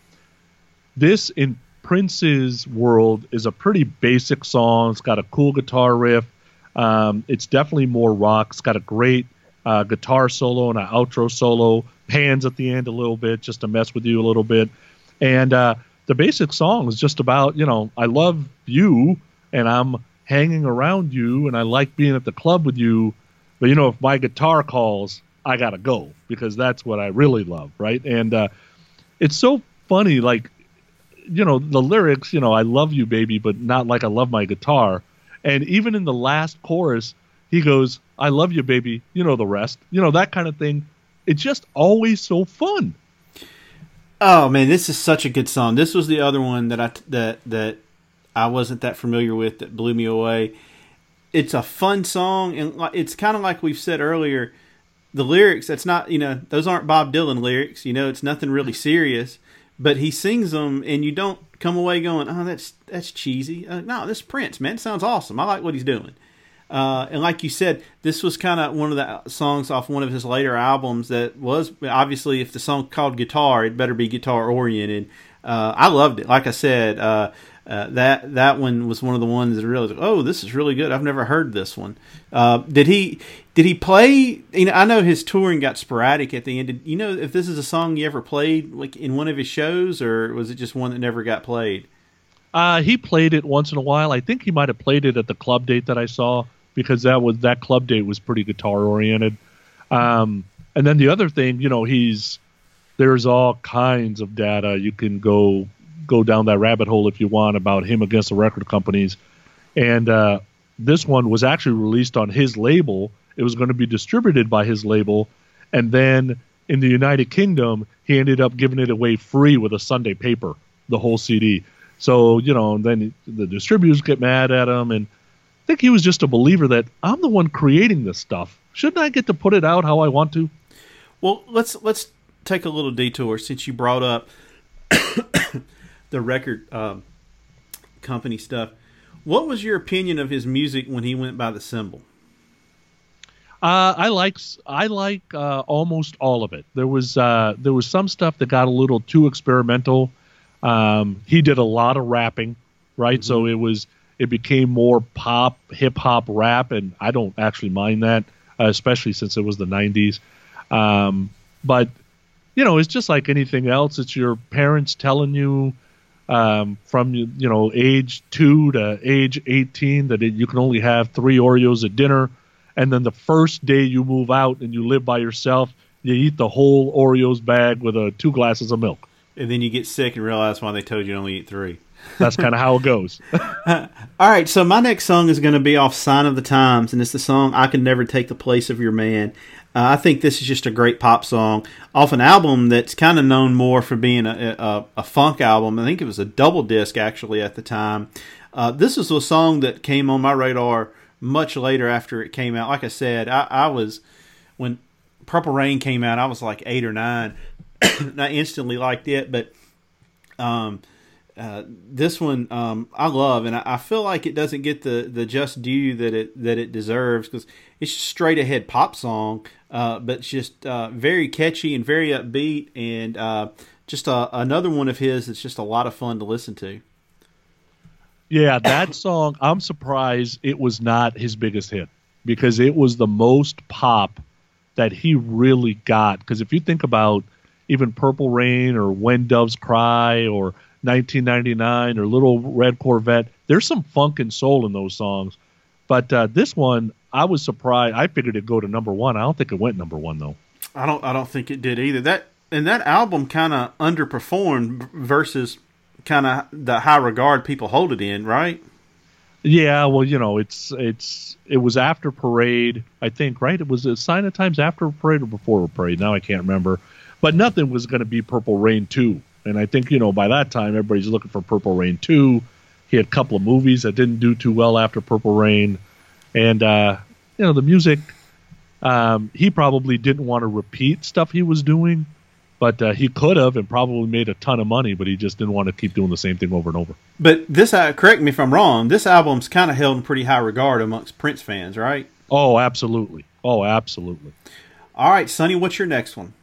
this, in Prince's world, is a pretty basic song. It's got a cool guitar riff. Um, it's definitely more rock. It's got a great uh, guitar solo and an outro solo. Pans at the end a little bit just to mess with you a little bit. And uh, the basic song is just about, you know, I love you and I'm hanging around you and I like being at the club with you. But, you know, if my guitar calls, I got to go because that's what I really love. Right. And uh, it's so funny. Like, you know, the lyrics, you know, I love you, baby, but not like I love my guitar. And even in the last chorus, he goes, I love you, baby. You know the rest. You know, that kind of thing. It's just always so fun. oh man this is such a good song this was the other one that i that that i wasn't that familiar with that blew me away it's a fun song and it's kind of like we've said earlier the lyrics that's not you know those aren't bob dylan lyrics you know it's nothing really serious but he sings them and you don't come away going oh that's that's cheesy uh, no this prince man sounds awesome i like what he's doing uh, and like you said, this was kind of one of the songs off one of his later albums that was obviously, if the song called guitar, it better be guitar oriented. Uh, I loved it. Like I said, uh, that that one was one of the ones that really, oh, this is really good. I've never heard this one. Uh, did he did he play? You know, I know his touring got sporadic at the end. Did you know if this is a song you ever played like in one of his shows, or was it just one that never got played? Uh, he played it once in a while. I think he might have played it at the club date that I saw because that was that club date was pretty guitar oriented. Um, and then the other thing, you know, he's there's all kinds of data you can go go down that rabbit hole if you want about him against the record companies. And uh, this one was actually released on his label. It was going to be distributed by his label, and then in the United Kingdom, he ended up giving it away free with a Sunday paper, the whole CD. So you know, then the distributors get mad at him, and I think he was just a believer that I'm the one creating this stuff. Shouldn't I get to put it out how I want to? Well, let's let's take a little detour since you brought up the record um, company stuff. What was your opinion of his music when he went by the symbol? Uh, I like I like uh, almost all of it. There was uh, there was some stuff that got a little too experimental. Um, he did a lot of rapping, right? So it was it became more pop, hip hop, rap, and I don't actually mind that, uh, especially since it was the '90s. Um, but you know, it's just like anything else. It's your parents telling you um, from you know age two to age 18 that it, you can only have three Oreos at dinner, and then the first day you move out and you live by yourself, you eat the whole Oreos bag with uh, two glasses of milk. And then you get sick and realize why they told you to only eat three. That's kind of how it goes. All right, so my next song is going to be off Sign of the Times, and it's the song I Can Never Take the Place of Your Man. Uh, I think this is just a great pop song off an album that's kind of known more for being a, a, a funk album. I think it was a double disc actually at the time. Uh, this is a song that came on my radar much later after it came out. Like I said, I, I was when Purple Rain came out, I was like eight or nine. I instantly liked it, but um, uh, this one um, I love, and I, I feel like it doesn't get the, the just due that it that it deserves because it's straight ahead pop song, uh, but it's just uh, very catchy and very upbeat, and uh, just uh, another one of his that's just a lot of fun to listen to. Yeah, that song, I'm surprised it was not his biggest hit because it was the most pop that he really got. Because if you think about even Purple Rain or When Doves Cry or 1999 or Little Red Corvette, there's some funk and soul in those songs. But uh, this one, I was surprised. I figured it'd go to number one. I don't think it went number one though. I don't I don't think it did either. That and that album kind of underperformed versus kind of the high regard people hold it in, right? Yeah, well, you know, it's it's it was after Parade, I think, right? It was a sign of times after Parade or before Parade. Now I can't remember, but nothing was going to be Purple Rain two, and I think you know by that time everybody's looking for Purple Rain two. He had a couple of movies that didn't do too well after Purple Rain, and uh, you know the music. Um, he probably didn't want to repeat stuff he was doing, but uh, he could have and probably made a ton of money. But he just didn't want to keep doing the same thing over and over. But this, uh, correct me if I'm wrong. This album's kind of held in pretty high regard amongst Prince fans, right? Oh, absolutely. Oh, absolutely. All right, Sonny, what's your next one?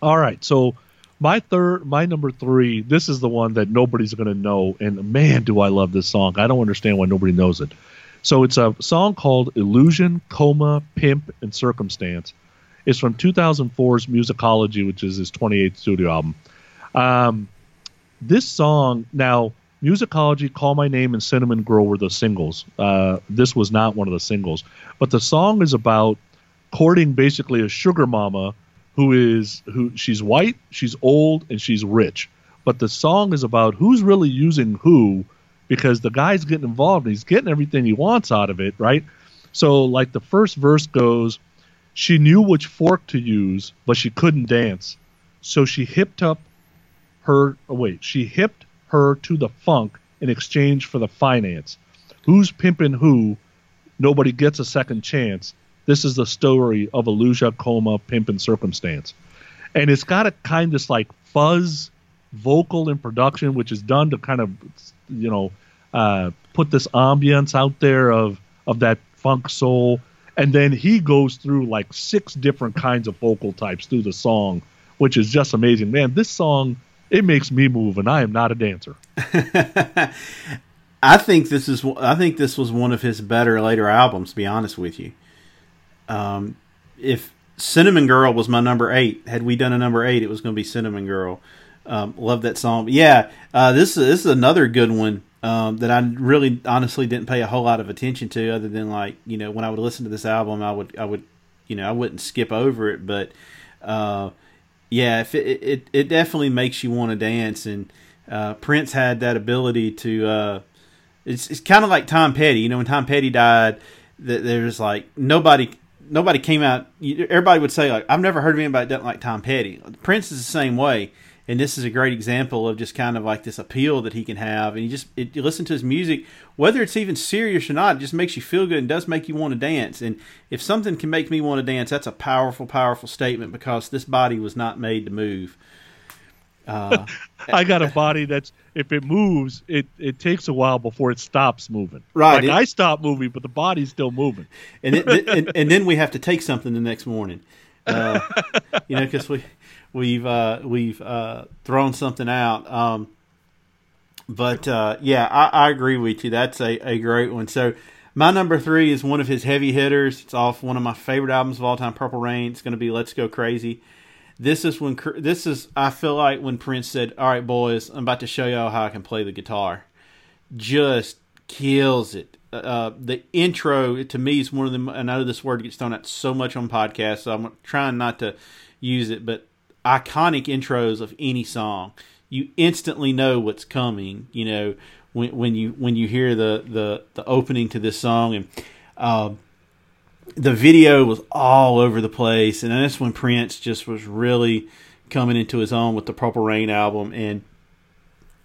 All right. So my third, my number three, this is the one that nobody's going to know. And man, do I love this song. I don't understand why nobody knows it. So it's a song called Illusion, Coma, Pimp, and Circumstance. It's from 2004's Musicology, which is his 28th studio album. Um, this song, now, Musicology, Call My Name, and Cinnamon Girl were the singles. Uh, this was not one of the singles. But the song is about courting basically a sugar mama who is who she's white, she's old, and she's rich. But the song is about who's really using who because the guy's getting involved and he's getting everything he wants out of it, right? So like the first verse goes, she knew which fork to use, but she couldn't dance. So she hipped up her oh wait, she hipped her to the funk in exchange for the finance. Who's pimping who? Nobody gets a second chance. This is the story of Illusion, Coma, Pimp, and Circumstance. And it's got a kind of like fuzz vocal and production, which is done to kind of, you know, uh, put this ambience out there of, of that funk soul. And then he goes through like six different kinds of vocal types through the song, which is just amazing. Man, this song, it makes me move, and I am not a dancer. I think this is I think this was one of his better later albums. To be honest with you, um, if Cinnamon Girl was my number eight, had we done a number eight, it was going to be Cinnamon Girl. Um, love that song. But yeah, uh, this is this is another good one um, that I really honestly didn't pay a whole lot of attention to, other than like you know when I would listen to this album, I would I would you know I wouldn't skip over it, but uh, yeah, if it, it it definitely makes you want to dance, and uh, Prince had that ability to. Uh, it's it's kind of like Tom Petty, you know, when Tom Petty died, that there's like nobody nobody came out. Everybody would say like I've never heard of anybody that doesn't like Tom Petty. Prince is the same way, and this is a great example of just kind of like this appeal that he can have. And you just it, you listen to his music, whether it's even serious or not, it just makes you feel good and does make you want to dance. And if something can make me want to dance, that's a powerful, powerful statement because this body was not made to move. Uh, I got a body that's if it moves, it it takes a while before it stops moving. Right, Like it- I stop moving, but the body's still moving. and, it, and and then we have to take something the next morning, uh, you know, because we we've uh, we've uh, thrown something out. Um, But uh, yeah, I, I agree with you. That's a, a great one. So my number three is one of his heavy hitters. It's off one of my favorite albums of all time, Purple Rain. It's going to be Let's Go Crazy. This is when this is I feel like when Prince said, "All right, boys, I'm about to show y'all how I can play the guitar." Just kills it. Uh, the intro to me is one of them. I know this word gets thrown out so much on podcasts, so I'm trying not to use it. But iconic intros of any song, you instantly know what's coming. You know when when you when you hear the the the opening to this song and. Um, the video was all over the place, and that's when Prince just was really coming into his own with the Purple Rain album. And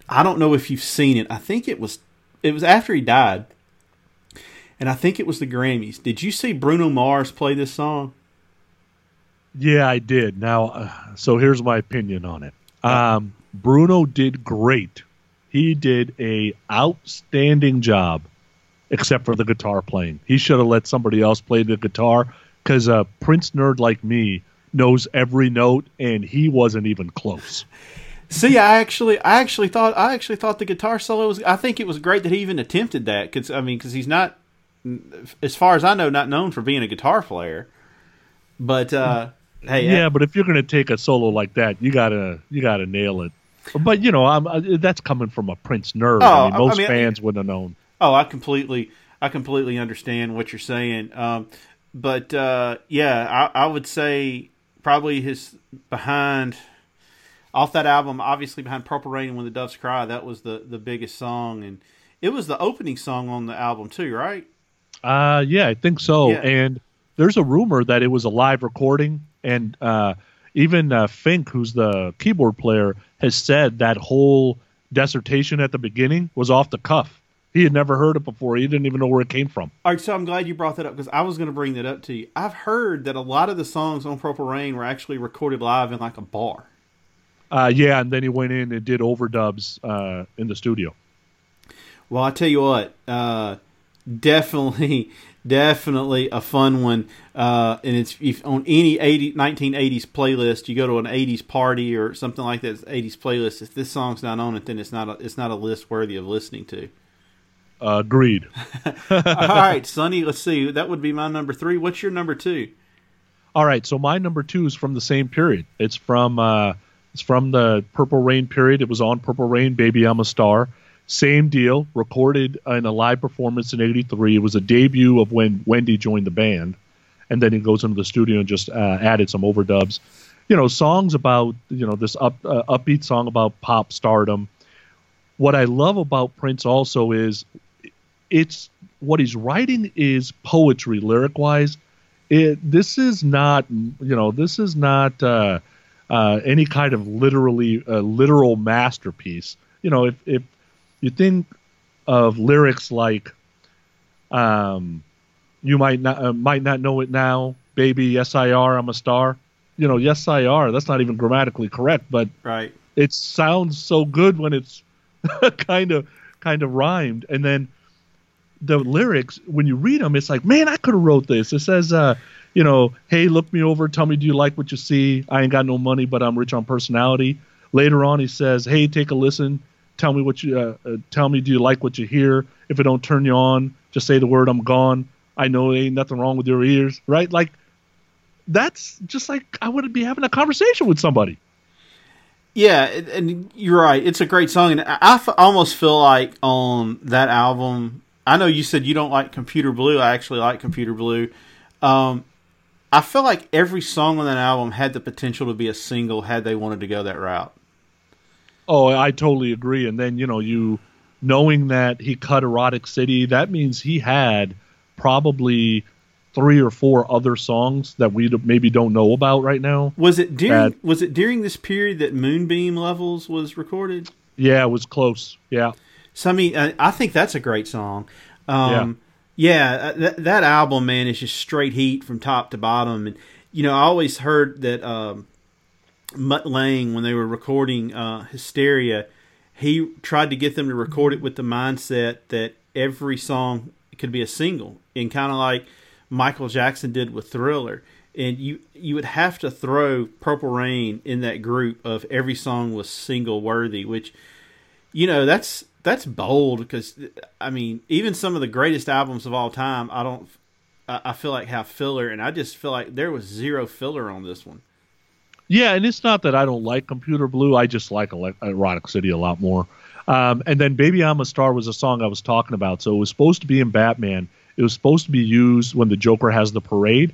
I don't know if you've seen it. I think it was it was after he died, and I think it was the Grammys. Did you see Bruno Mars play this song? Yeah, I did. Now, uh, so here's my opinion on it. Um, Bruno did great. He did a outstanding job, except for the guitar playing. He should have let somebody else play the guitar because a Prince nerd like me knows every note, and he wasn't even close. See, I actually, I actually thought, I actually thought the guitar solo was. I think it was great that he even attempted that because I mean, because he's not, as far as I know, not known for being a guitar player. But uh, hey, Yeah, but if you're going to take a solo like that, you gotta you gotta nail it. But you know, I'm, uh, that's coming from a Prince nerd. Oh, I mean, most I mean- fans wouldn't have known. Oh, I completely, I completely understand what you're saying. Um, but uh, yeah, I, I would say probably his behind off that album, obviously behind Purple Rain and When the Doves Cry, that was the the biggest song, and it was the opening song on the album too, right? Uh, yeah, I think so. Yeah. And there's a rumor that it was a live recording, and uh, even uh, Fink, who's the keyboard player, has said that whole dissertation at the beginning was off the cuff. He had never heard it before. He didn't even know where it came from. All right, so I'm glad you brought that up because I was going to bring that up to you. I've heard that a lot of the songs on Purple Rain were actually recorded live in like a bar. Uh, yeah, and then he went in and did overdubs uh, in the studio. Well, I tell you what, uh, definitely, definitely a fun one. Uh, and it's if on any 80, 1980s playlist, you go to an 80s party or something like that, 80s playlist. If this song's not on it, then it's not a, it's not a list worthy of listening to. Uh, agreed. All right, Sonny, let's see. That would be my number three. What's your number two? All right, so my number two is from the same period. It's from uh, it's from the Purple Rain period. It was on Purple Rain, Baby I'm a Star. Same deal, recorded in a live performance in '83. It was a debut of when Wendy joined the band, and then he goes into the studio and just uh, added some overdubs. You know, songs about you know this up uh, upbeat song about pop stardom. What I love about Prince also is it's what he's writing is poetry lyric wise it this is not you know this is not uh, uh, any kind of literally uh, literal masterpiece. You know, if if you think of lyrics like, um, you might not uh, might not know it now, baby. Yes, I are. I'm a star. You know, yes, I are. That's not even grammatically correct, but Right. it sounds so good when it's kind of kind of rhymed and then the lyrics when you read them it's like man i could have wrote this. It says uh you know hey look me over tell me do you like what you see? I ain't got no money but i'm rich on personality. Later on he says hey take a listen tell me what you uh, uh, tell me do you like what you hear? If it don't turn you on just say the word i'm gone. I know ain't nothing wrong with your ears right? Like that's just like i wouldn't be having a conversation with somebody. Yeah, and- you're right. It's a great song, and I almost feel like on that album. I know you said you don't like Computer Blue. I actually like Computer Blue. Um, I feel like every song on that album had the potential to be a single had they wanted to go that route. Oh, I totally agree. And then, you know, you knowing that he cut Erotic City, that means he had probably three or four other songs that we maybe don't know about right now. Was it during That- Was it during this period that Moonbeam Levels was recorded? Yeah, it was close. Yeah. So I mean, I, I think that's a great song. Um, yeah, uh, that that album, man, is just straight heat from top to bottom. And you know, I always heard that um, Mutt Lange, when they were recording uh, Hysteria, he tried to get them to record it with the mindset that every song could be a single, and kind of like Michael Jackson did with Thriller. And you you would have to throw Purple Rain in that group of every song was single worthy, which you know that's That's bold because I mean, even some of the greatest albums of all time, I don't. I feel like have filler, and I just feel like there was zero filler on this one. Yeah, and it's not that I don't like Computer Blue. I just like Erotic City a lot more. Um, and then Baby I'm a Star was a song I was talking about. So it was supposed to be in Batman. It was supposed to be used when the Joker has the parade.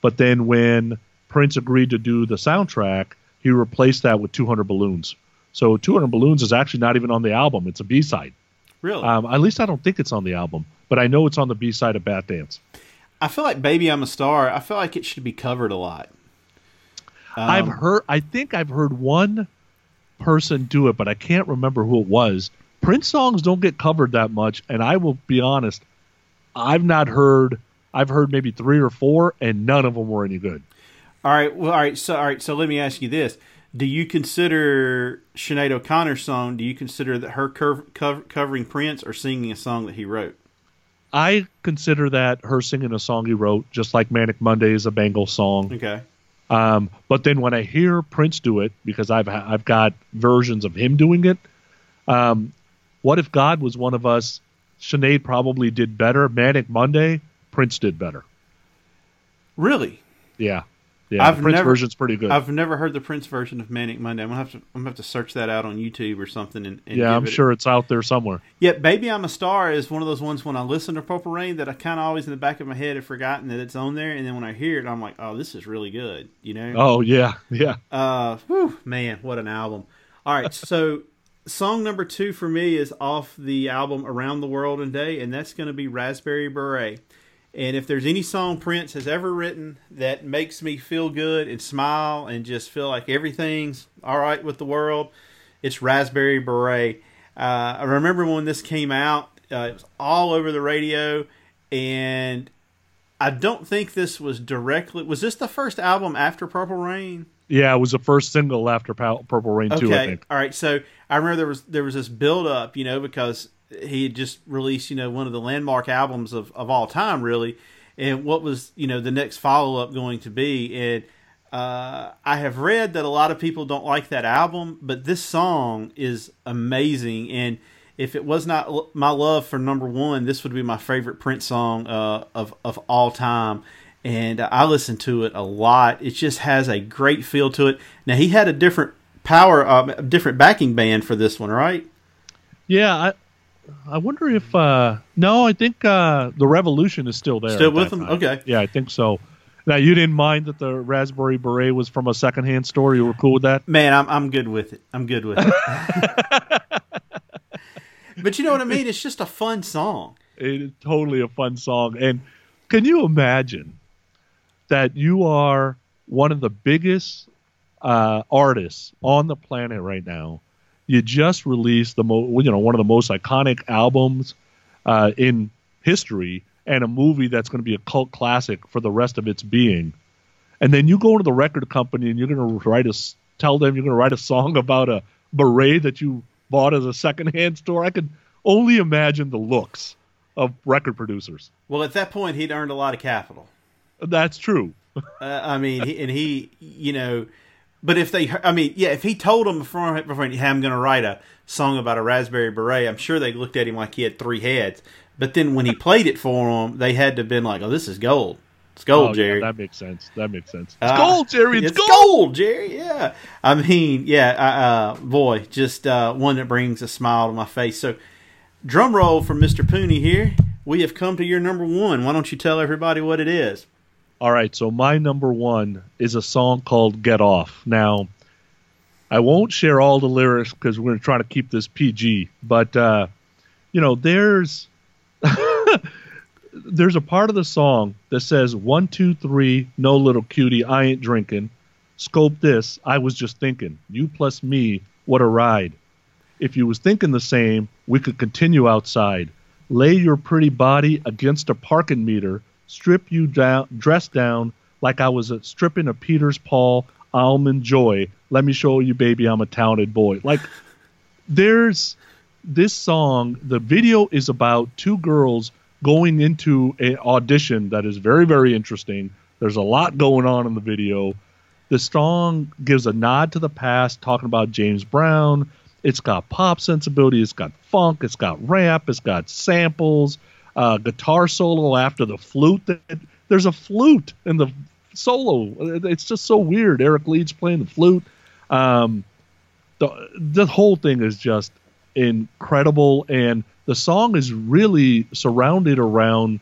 But then when Prince agreed to do the soundtrack, he replaced that with 200 Balloons. So 200 Balloons is actually not even on the album. It's a B side. Really, Um, at least I don't think it's on the album, but I know it's on the B side of Bat Dance. I feel like "Baby I'm a Star." I feel like it should be covered a lot. Um, I've heard. I think I've heard one person do it, but I can't remember who it was. Prince songs don't get covered that much, and I will be honest. I've not heard. I've heard maybe three or four, and none of them were any good. All right. Well, all right. So, all right. So, let me ask you this: Do you consider Sinead O'Connor's song? Do you consider that her cov- cov- covering Prince or singing a song that he wrote? I consider that her singing a song he wrote, just like Manic Monday is a Bangles song. Okay. Um, but then when I hear Prince do it, because I've I've got versions of him doing it. Um, what if God was one of us? Sinead probably did better. Manic Monday, Prince did better. Really? Yeah, yeah. I've the Prince never- version's pretty good. I've never heard the Prince version of Manic Monday. I'm gonna have to. I'm gonna have to search that out on YouTube or something. And, and yeah, I'm it- sure it's out there somewhere. Yeah, "Baby I'm a Star" is one of those ones when I listen to Purple Rain that I kind of always in the back of my head have forgotten that it's on there, and then when I hear it, I'm like, "Oh, this is really good," you know. Oh yeah, yeah. Uh, whew, man, what an album! All right, so song number two for me is off the album "Around the World in Day," and that's going to be "Raspberry Beret." And if there's any song Prince has ever written that makes me feel good and smile and just feel like everything's all right with the world, it's Raspberry Beret. Uh, I remember when this came out, uh, it was all over the radio, and I don't think this was directly. Was this the first album after Purple Rain? Yeah, it was the first single after Purple Rain Okay, too. I think. all right. So I remember there was there was this build up, you know, because he had just released, you know, one of the landmark albums of, of all time, really. And what was, you know, the next follow up going to be? And uh, I have read that a lot of people don't like that album, but this song is amazing. And if it was not l- my love for number one, this would be my favorite Prince song uh, of of all time. And I listen to it a lot. It just has a great feel to it. Now he had a different power, uh, a different backing band for this one, right? Yeah, I wonder if uh no, I think uh the Revolution is still there. Still with them? time. Okay. Yeah, I think so. Now you didn't mind that the Raspberry Beret was from a secondhand store. You were cool with that. Man, I'm I'm good with it. I'm good with it. but you know what I mean? It's just a fun song. It is totally a fun song. And can you imagine that you are one of the biggest uh, artists on the planet right now? You just released the mo- you know one of the most iconic albums uh, in history, and a movie that's going to be a cult classic for the rest of its being. And then you go to the record company and you're going to write a tell them you're going to write a song about a beret that you bought as a secondhand store. I could only imagine the looks of record producers. Well, at that point, he'd earned a lot of capital. That's true. Uh, I mean, he, and he, you know, but if they, I mean, yeah, if he told them before, before hey, I'm going to write a song about a raspberry beret, I'm sure they looked at him like he had three heads. But then when he played it for them, they had to have been like, "Oh, this is gold. It's gold, Oh, yeah, Jerry. that makes sense. That makes sense. It's Uh, gold, Jerry. It's, it's gold. gold, Jerry. Yeah. I mean, yeah. Uh, uh, boy, just uh, one that brings a smile to my face. So, drum roll for Mr. Pooney here. We have come to your number one. Why don't you tell everybody what it is? All right, so my number one is a song called Get Off. Now, I won't share all the lyrics because we're going to try to keep this PG, but, uh, you know, there's. there's a part of the song that says one two three no little cutie i ain't drinking scope this i was just thinking you plus me what a ride if you was thinking the same we could continue outside lay your pretty body against a parking meter strip you down dress down like i was a, stripping a peter's paul almond joy let me show you baby i'm a talented boy like there's this song the video is about two girls going into an audition that is very very interesting there's a lot going on in the video the song gives a nod to the past talking about james brown It's got pop sensibility. It's got funk. It's got rap. It's got samples. Uh, guitar solo after the flute. There's a flute in the solo. It's just so weird. Eric Leeds playing the flute. Um, the the whole thing is just incredible, and the song is really surrounded around.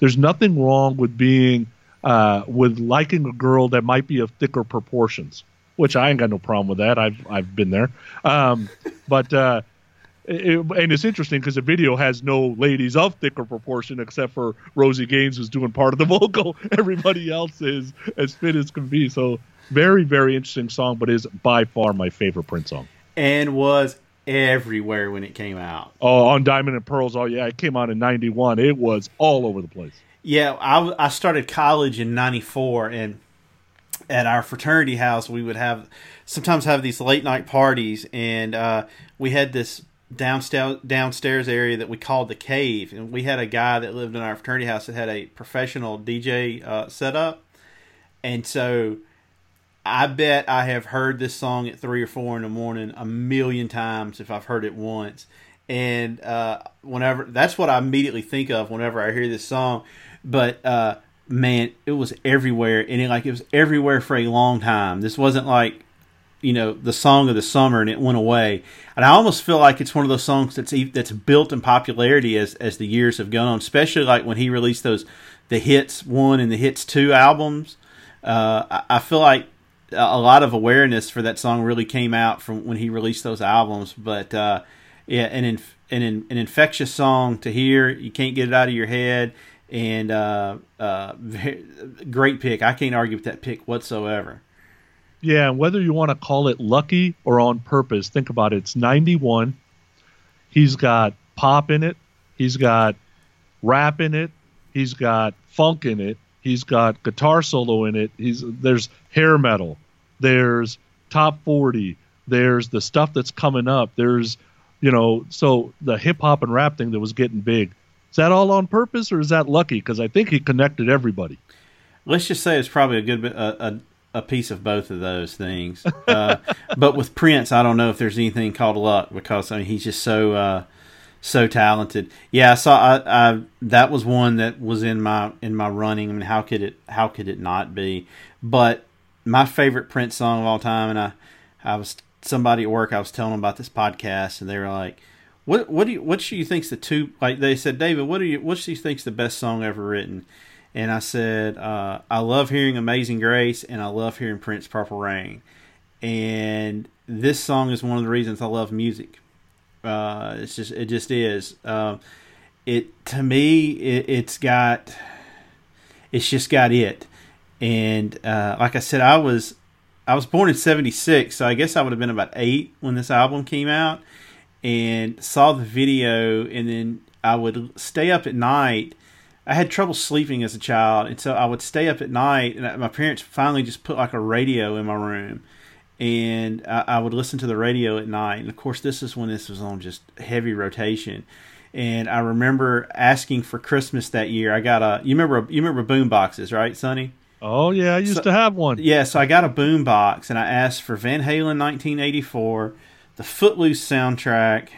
There's nothing wrong with being uh, with liking a girl that might be of thicker proportions, which I ain't got no problem with that. I've I've been there. Um, but uh, it, and it's interesting because the video has no ladies of thicker proportion except for Rosie Gaines who's doing part of the vocal. Everybody else is as fit as can be. So very very interesting song, but is by far my favorite Prince song. and was everywhere when it came out. Oh, on Diamond and Pearls. Oh yeah, it came out in '91. It was all over the place. Yeah, I I started college in '94, and at our fraternity house, we would have sometimes have these late night parties, and uh, we had this downstairs downstairs area that we called the cave, and we had a guy that lived in our fraternity house that had a professional DJ uh, setup, and so. I bet I have heard this song at three or four in the morning a million times if I've heard it once. And uh, whenever that's what I immediately think of whenever I hear this song. But uh, man, it was everywhere, and it, like it was everywhere for a long time. This wasn't like you know the song of the summer and it went away. And I almost feel like it's one of those songs that's that's built in popularity as as the years have gone on. Especially like when he released those the hits one and the hits two albums. Uh, I, I feel like a lot of awareness for that song really came out from when he released those albums. But uh, yeah, an inf- an, in- an infectious song to hear. You can't get it out of your head. And uh, uh, great pick. I can't argue with that pick whatsoever. Yeah, and whether you want to call it lucky or on purpose, think about it. It's 91. He's got pop in it. He's got rap in it. He's got funk in it. He's got guitar solo in it. He's there's hair metal. There's top 40. There's the stuff that's coming up. There's you know, so the hip hop and rap thing that was getting big. Is that all on purpose or is that lucky? Because I think he connected everybody. Let's just say it's probably a good bit, a, a, a piece of both of those things. Uh, but with Prince, I don't know if there's anything called luck because I mean he's just so uh, so talented. Yeah, I saw. I, I that was one that was in my in my running. I mean, how could it how could it not be? But my favorite Prince song of all time, and I I was somebody at work. I was telling them about this podcast, and they were like. What what do you what do you think's the two like they said David what do you what do you think's the best song ever written and I said, uh, I love hearing Amazing Grace and I love hearing Prince Purple Rain. And this song is one of the reasons I love music. Uh, it's just, it just is. Um, it, to me, it, it's got, it's just got it. And, uh, like I said, I was, I was born in 76, so I guess I would have been about eight when this album came out and saw the video and then I would stay up at night I had trouble sleeping as a child, and so I would stay up at night. And my parents finally just put like a radio in my room, and I, I, would listen to the radio at night. And of course, this is when this was on just heavy rotation. And I remember asking for Christmas that year. I got a you remember you remember boom boxes, right, Sonny? Oh yeah, I used So- to have one. Yeah, so I got a boom box, and I asked for Van Halen 1984, the Footloose soundtrack,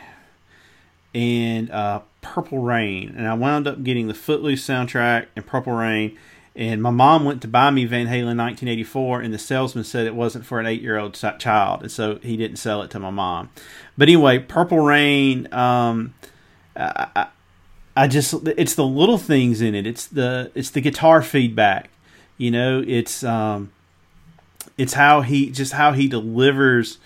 and uh, Purple Rain. And I wound up getting the Footloose soundtrack and Purple Rain. And my mom went to buy me Van Halen 1984, and the salesman said it wasn't for an eight year old child, and so he didn't sell it to my mom. But anyway, Purple Rain. Um, I, I, I just it's the little things in it. It's the it's the guitar feedback. You know, it's um, it's how he just how he delivers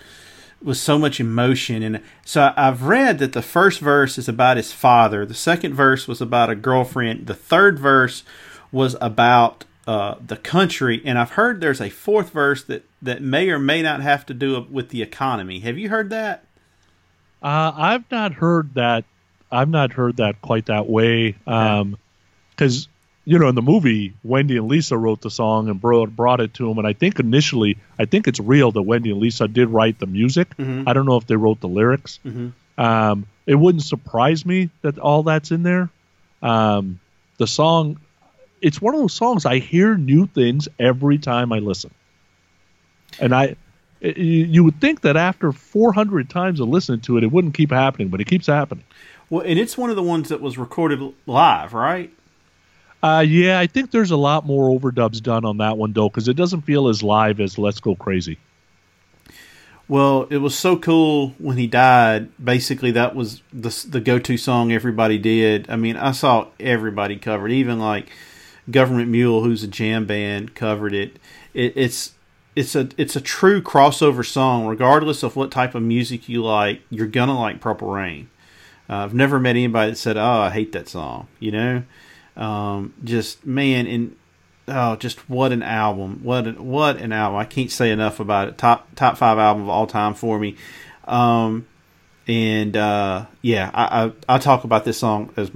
with so much emotion. And so I've read that the first verse is about his father. The second verse was about a girlfriend. The third verse was about uh, the country. And I've heard there's a fourth verse that that may or may not have to do with the economy. Have you heard that? Uh, I've not heard that. I've not heard that quite that way. Because you know, in the movie, Wendy and Lisa wrote the song and brought brought it to him. And I think initially, I think it's real that Wendy and Lisa did write the music. Mhm. I don't know if they wrote the lyrics. Mhm. Um, it wouldn't surprise me that all that's in there. Um, the song, it's one of those songs I hear new things every time I listen. And I, it, you would think that after 400 times of listening to it, it wouldn't keep happening, but it keeps happening. Well, and it's one of the ones that was recorded live, right? Uh, yeah, I think there's a lot more overdubs done on that one though, because it doesn't feel as live as "Let's Go Crazy." Well, it was so cool when he died. Basically, that was the the go to song everybody did. I mean, I saw everybody covered, even like Government Mule, who's a jam band, covered it. it it's it's a it's a true crossover song, regardless of what type of music you like. You're gonna like Purple Rain. Uh, I've never met anybody that said, "Oh, I hate that song." You know, um, just man, and oh, just what an album! What an, what an album! I can't say enough about it. Top top five album of all time for me. Um, and uh, yeah, I, I I talk about this song as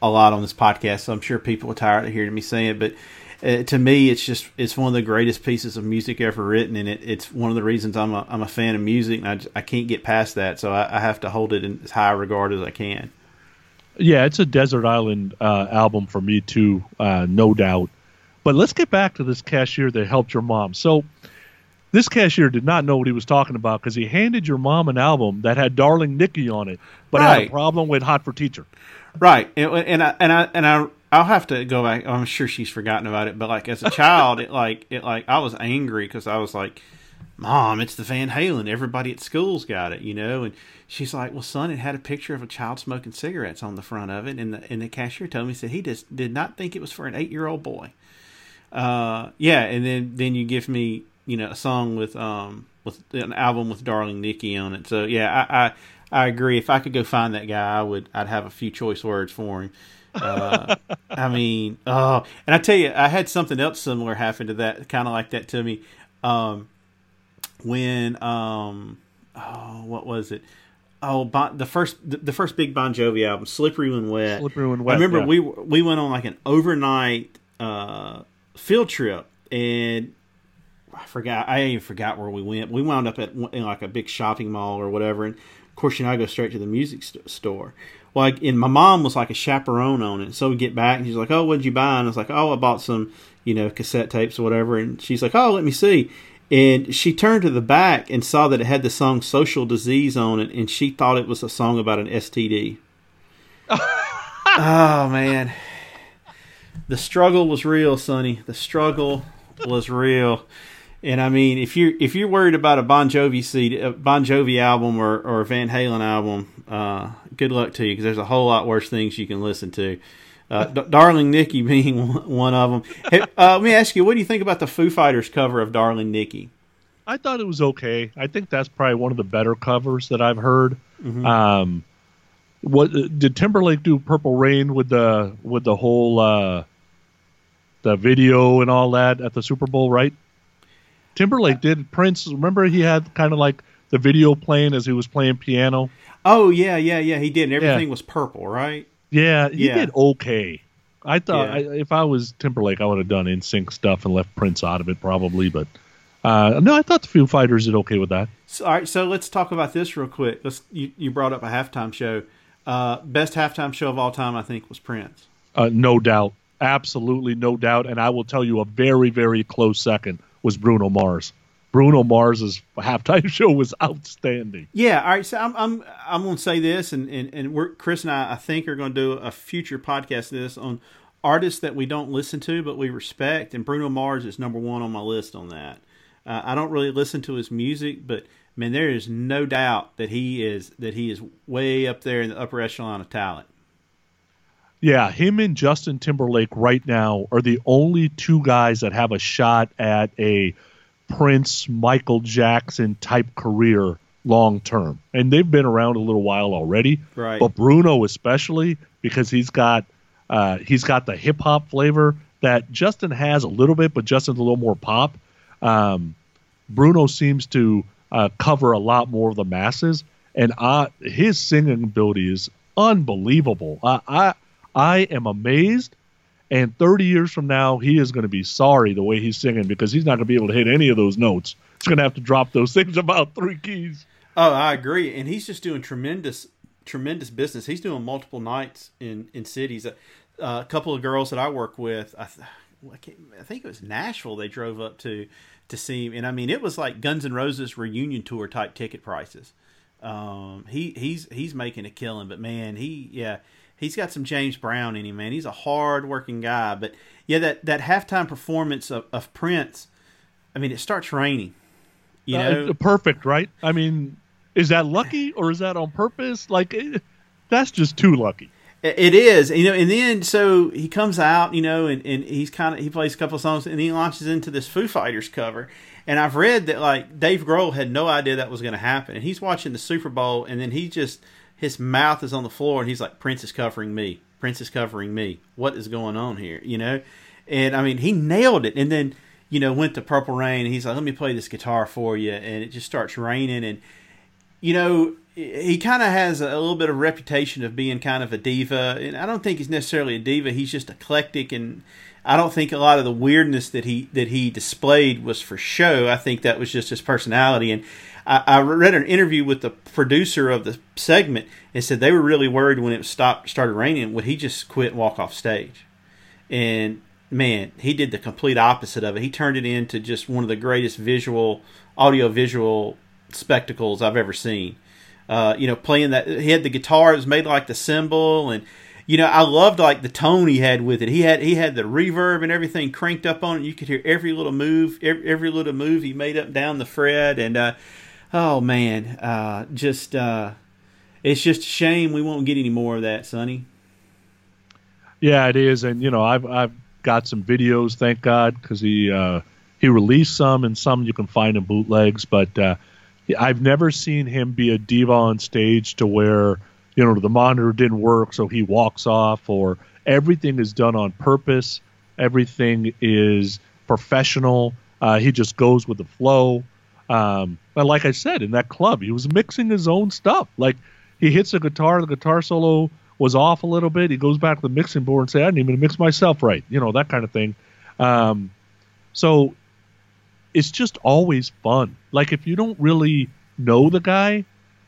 a lot on this podcast, so I'm sure people are tired of hearing me say it, but. Uh, to me, it's just it's one of the greatest pieces of music ever written, and it, it's one of the reasons I'm a I'm a fan of music, and I, I can't get past that, so I, I have to hold it in as high regard as I can. Yeah, it's a desert island uh, album for me too, uh, no doubt. But let's get back to this cashier that helped your mom. So this cashier did not know what he was talking about because he handed your mom an album that had "Darling Nikki" on it, but had a problem with "Hot for Teacher." Right, and, and I and I and I I'll have to go back. I'm sure she's forgotten about it, but like as a child, it like it like I was angry because I was like, "Mom, it's the Van Halen. Everybody at school's got it, you know." And she's like, "Well, son, it had a picture of a child smoking cigarettes on the front of it." And the and the cashier told me said he just did not think it was for an eight year old boy. Uh, yeah, and then then you give me you know a song with um with an album with Darling Nikki on it. So yeah, I, I I agree. If I could go find that guy, I would. I'd have a few choice words for him. Uh, I mean, oh, and I tell you, I had something else similar happen to that, kind of like that to me. Um, when um, oh, what was it? Oh, bon, the first the, first big Bon Jovi album, "Slippery When Wet." Slippery When Wet, I remember yeah. we we went on like an overnight uh, field trip, and I forgot. I even forgot where we went. We wound up at in like a big shopping mall or whatever, and of course, you know, I go straight to the music st- store. Well, like, and my mom was like a chaperone on it. So we get back, and she's like, "Oh, what'd you buy?" And I was like, "Oh, I bought some, you know, cassette tapes or whatever." And she's like, "Oh, let me see." And she turned to the back and saw that it had the song "Social Disease" on it, and she thought it was a song about an STD. oh man, the struggle was real, Sonny. The struggle was real. And I mean, if you're if you're worried about a Bon Jovi CD, a Bon Jovi album or, or a Van Halen album, uh, good luck to you because there's a whole lot worse things you can listen to. Uh, D- Darling Nikki being one- of them. Hey, uh, let me ask you, what do you think about the Foo Fighters cover of Darling Nikki? I thought it was okay. I think that's probably one of the better covers that I've heard. Um, what did Timberlake do? Purple Rain with the with the whole uh, the video and all that at the Super Bowl, right? Timberlake did. Prince, remember he had kind of like the video playing as he was playing piano. Oh yeah, yeah, yeah. He did. And everything was purple, right? Yeah, he Yeah. did okay. I thought Yeah. I, if I was Timberlake, I would have done NSYNC stuff and left Prince out of it probably. But uh, no, I thought the Foo Fighters did okay with that. So, all right, so let's talk about this real quick. Let's you, you brought up a halftime show. Uh, best halftime show of all time, I think, was Prince. Uh, no doubt, absolutely no doubt. And I will tell you, a very very close second was Bruno Mars. Bruno Mars's halftime show was outstanding. Yeah, all right. So I'm I'm I'm going to say this, and and and we're Chris and I I think are going to do a future podcast of this on artists that we don't listen to but we respect, and Bruno Mars is number one on my list on that. Uh, I don't really listen to his music, but man, there is no doubt that he is that he is way up there in the upper echelon of talent. Yeah, him and Justin Timberlake right now are the only two guys that have a shot at a Prince, Michael Jackson type career long term. And they've been around a little while already. Right. But Bruno especially because he's got uh, he's got the hip hop flavor that Justin has a little bit, but Justin's a little more pop. Um, Bruno seems to uh, cover a lot more of the masses, and uh, his singing ability is unbelievable. I, I I am amazed. And 30 years from now, he is going to be sorry the way he's singing because he's not going to be able to hit any of those notes. He's going to have to drop those things about three keys. Oh, I agree, and he's just doing tremendous, tremendous business. He's doing multiple nights in in cities. Uh, a couple of girls that I work with, I, I, I think it was Nashville. They drove up to to see him, and I mean, it was like Guns N' Roses reunion tour type ticket prices. Um, he he's he's making a killing, but man, he yeah, he's got some James Brown in him, man. He's a hard working guy, but yeah, that that halftime performance of, of Prince, I mean, it starts raining. You know, Uh, perfect, right? I mean, is that lucky or is that on purpose? Like, eh, that's just too lucky. It is, you know, and then so he comes out, you know, and, and he's kind of he plays a couple of songs, and he launches into this Foo Fighters cover. And I've read that like Dave Grohl had no idea that was going to happen, and he's watching the Super Bowl, and then he just his mouth is on the floor, and he's like, "Prince is covering me. Prince is covering me. What is going on here?" You know, and I mean he nailed it, and then you know went to Purple Rain, and he's like, "Let me play this guitar for you," and it just starts raining, and you know, he kind of has a little bit of reputation of being kind of a diva, and I don't think he's necessarily a diva. He's just eclectic, and I don't think a lot of the weirdness that he that he displayed was for show. I think that was just his personality. And I, I read an interview with the producer of the segment and said they were really worried when it stopped started raining. Would he just quit and walk off stage? And man, he did the complete opposite of it. He turned it into just one of the greatest visual, audio visual spectacles I've ever seen. Uh, you know, playing that he had the guitar, it was made like the cymbal, and you know, I loved like the tone he had with it. He had he had the reverb and everything cranked up on it. You could hear every little move, every, every little move he made up down the fret, and uh, oh man, uh, just uh, it's just a shame we won't get any more of that, Sonny. Yeah, it is, and you know, I've I've got some videos, thank God, because he uh, he released some, and some you can find in bootlegs. But uh, I've never seen him be a diva on stage to where you know the monitor didn't work, so he walks off, or everything is done on purpose. Everything is professional. Uh, he just goes with the flow. Um, but like I said, in that club, he was mixing his own stuff. Like he hits a guitar, the guitar solo was off a little bit. He goes back to the mixing board and say, "I didn't even mix myself right," you know that kind of thing. Um, so it's just always fun. Like if you don't really know the guy,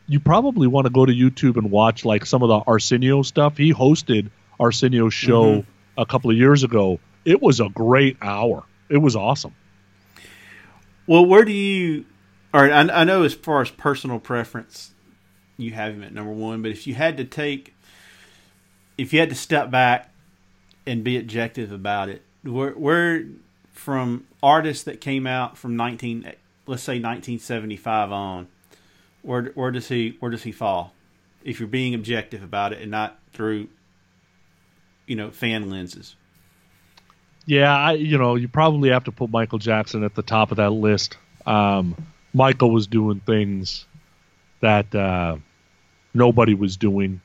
you probably want to go to YouTube and watch like some of the Arsenio stuff. He hosted Arsenio's show Mhm. a couple of years ago. It was a great hour. It was awesome. Well, where do you? All right, I, I know as far as personal preference, you have him at number one. But if you had to take, if you had to step back and be objective about it, where, where from artists that came out from nineteen, let's say nineteen seventy five on, where where does he where does he fall? If you're being objective about it and not through, you know, fan lenses. Yeah, I you know you probably have to put Michael Jackson at the top of that list. Um, Michael was doing things that uh, nobody was doing,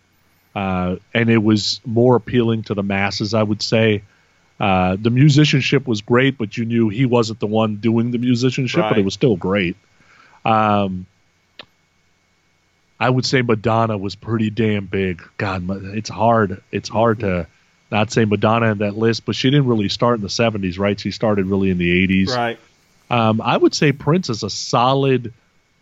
uh, and it was more appealing to the masses. I would say uh, the musicianship was great, but you knew he wasn't the one doing the musicianship, but it was still great. Um, I would say Madonna was pretty damn big. God, it's hard. It's hard to not say Madonna in that list, but she didn't really start in the 70s, right? She started really in the 80s. Right. Um, I would say Prince is a solid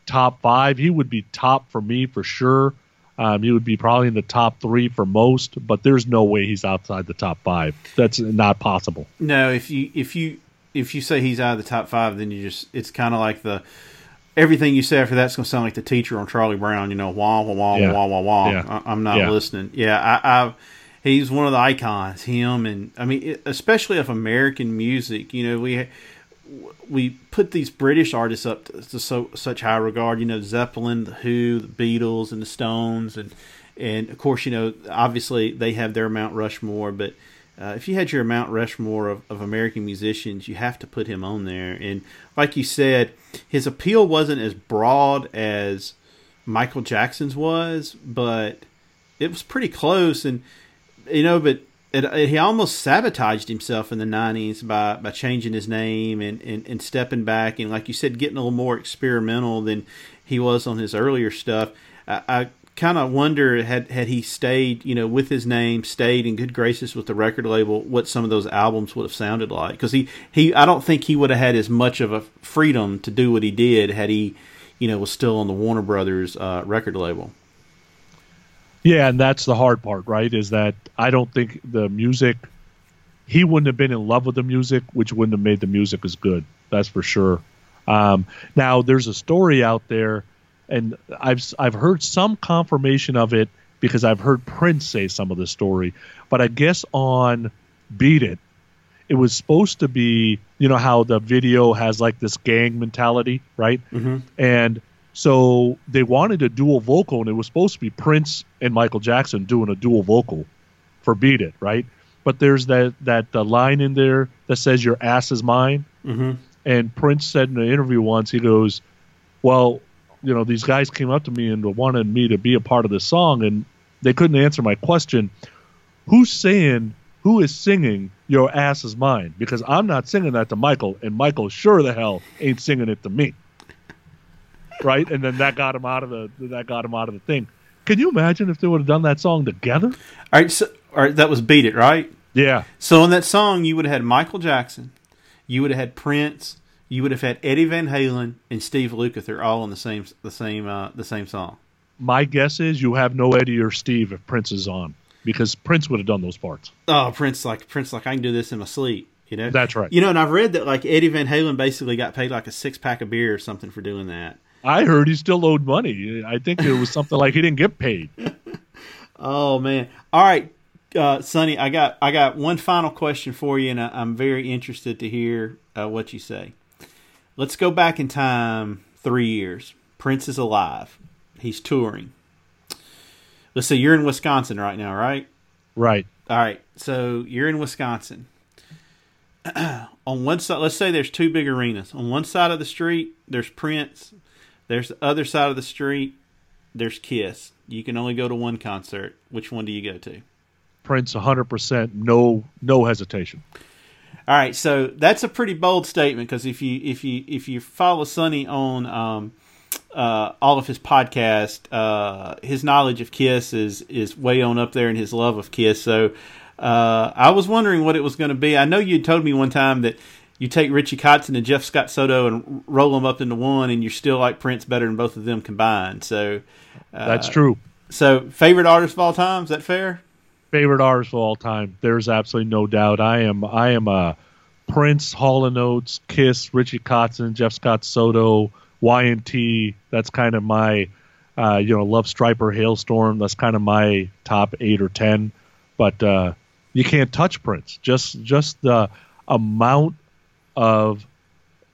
top five. He would be top for me for sure. Um, he would be probably in the top three for most, but there's no way he's outside the top five. That's not possible. No, if you if you if you say he's out of the top five, then you just it's kind of like the everything you say after that's going to sound like the teacher on Charlie Brown. You know, wah wah wah Yeah. wah wah wah. Yeah. I, I'm not Yeah. listening. Yeah, I, I he's one of the icons. Him and I mean, especially of American music. You know, we we put these British artists up to, to so such high regard. You know, Zeppelin, the Who, the Beatles, and the Stones, and and of course, you know, obviously they have their Mount Rushmore. But uh, if you had your Mount Rushmore of, of American musicians, you have to put him on there. And like you said, his appeal wasn't as broad as Michael Jackson's was, but it was pretty close. And you know, but it, it, he almost sabotaged himself in the '90s by by changing his name and, and and stepping back and, like you said, getting a little more experimental than he was on his earlier stuff. I, I kind of wonder had had he stayed, you know, with his name, stayed in good graces with the record label, what some of those albums would have sounded like. Because he he, I don't think he would have had as much of a freedom to do what he did had he, you know, was still on the Warner Brothers uh, record label. Yeah, and that's the hard part, right? Is that I don't think the music he wouldn't have been in love with the music, which wouldn't have made the music as good. That's for sure. Um, now there's a story out there, and I've I've heard some confirmation of it because I've heard Prince say some of the story, but I guess on Beat It, it was supposed to be you know how the video has like this gang mentality, right? Mm-hmm. And so they wanted a dual vocal, and it was supposed to be Prince and Michael Jackson doing a dual vocal for Beat It, right? But there's that that uh, line in there that says "Your ass is mine," Mm-hmm. and Prince said in an interview once, he goes, "Well, you know, these guys came up to me and wanted me to be a part of the song, and they couldn't answer my question. Who's saying? Who is singing? Your ass is mine? Because I'm not singing that to Michael, and Michael sure the hell ain't singing it to me." Right, and then that got him out of the that got him out of the thing. Can you imagine if they would have done that song together? All right, so all right, that was "Beat It," right? Yeah, So on that song, you would have had Michael Jackson, you would have had Prince, you would have had Eddie Van Halen and Steve Lukather all on the same the same uh, the same song. my guess is you have no Eddie or Steve if Prince is on, because Prince would have done those parts. Oh, Prince like Prince like I can do this in my sleep. You know, That's right. You know, and I've read that like Eddie Van Halen basically got paid like a six pack of beer or something for doing that. I heard he still owed money. I think it was something like he didn't get paid. Oh man! All right, uh, Sonny, I got I got one final question for you, and I, I'm very interested to hear uh, what you say. Let's go back in time three years. Prince is alive. He's touring. Let's say you're in Wisconsin right now, right? Right. All right. So you're in Wisconsin. on one side, let's say there's two big arenas. On one side of the street, there's Prince. There's the other side of the street, there's Kiss. You can only go to one concert. Which one do you go to? Prince 100%, no no hesitation. All right, so that's a pretty bold statement because if you if you if you follow Sonny on um, uh, all of his podcast, uh, his knowledge of Kiss is is way on up there, and his love of Kiss. So uh, I was wondering what it was going to be. I know you told me one time that you take Richie Kotzen and Jeff Scott Soto and roll them up into one, and you're still like Prince better than both of them combined. So That's true. so favorite artist of all time is that fair? Favorite artist of all time. There's absolutely no doubt. I am I am a Prince, Hall and Oates, Kiss, Richie Kotzen, Jeff Scott Soto, Y&T. That's kind of my uh, you know, Love Stryper, Halestorm. That's kind of my top eight or ten. But uh, you can't touch Prince. Just just the amount of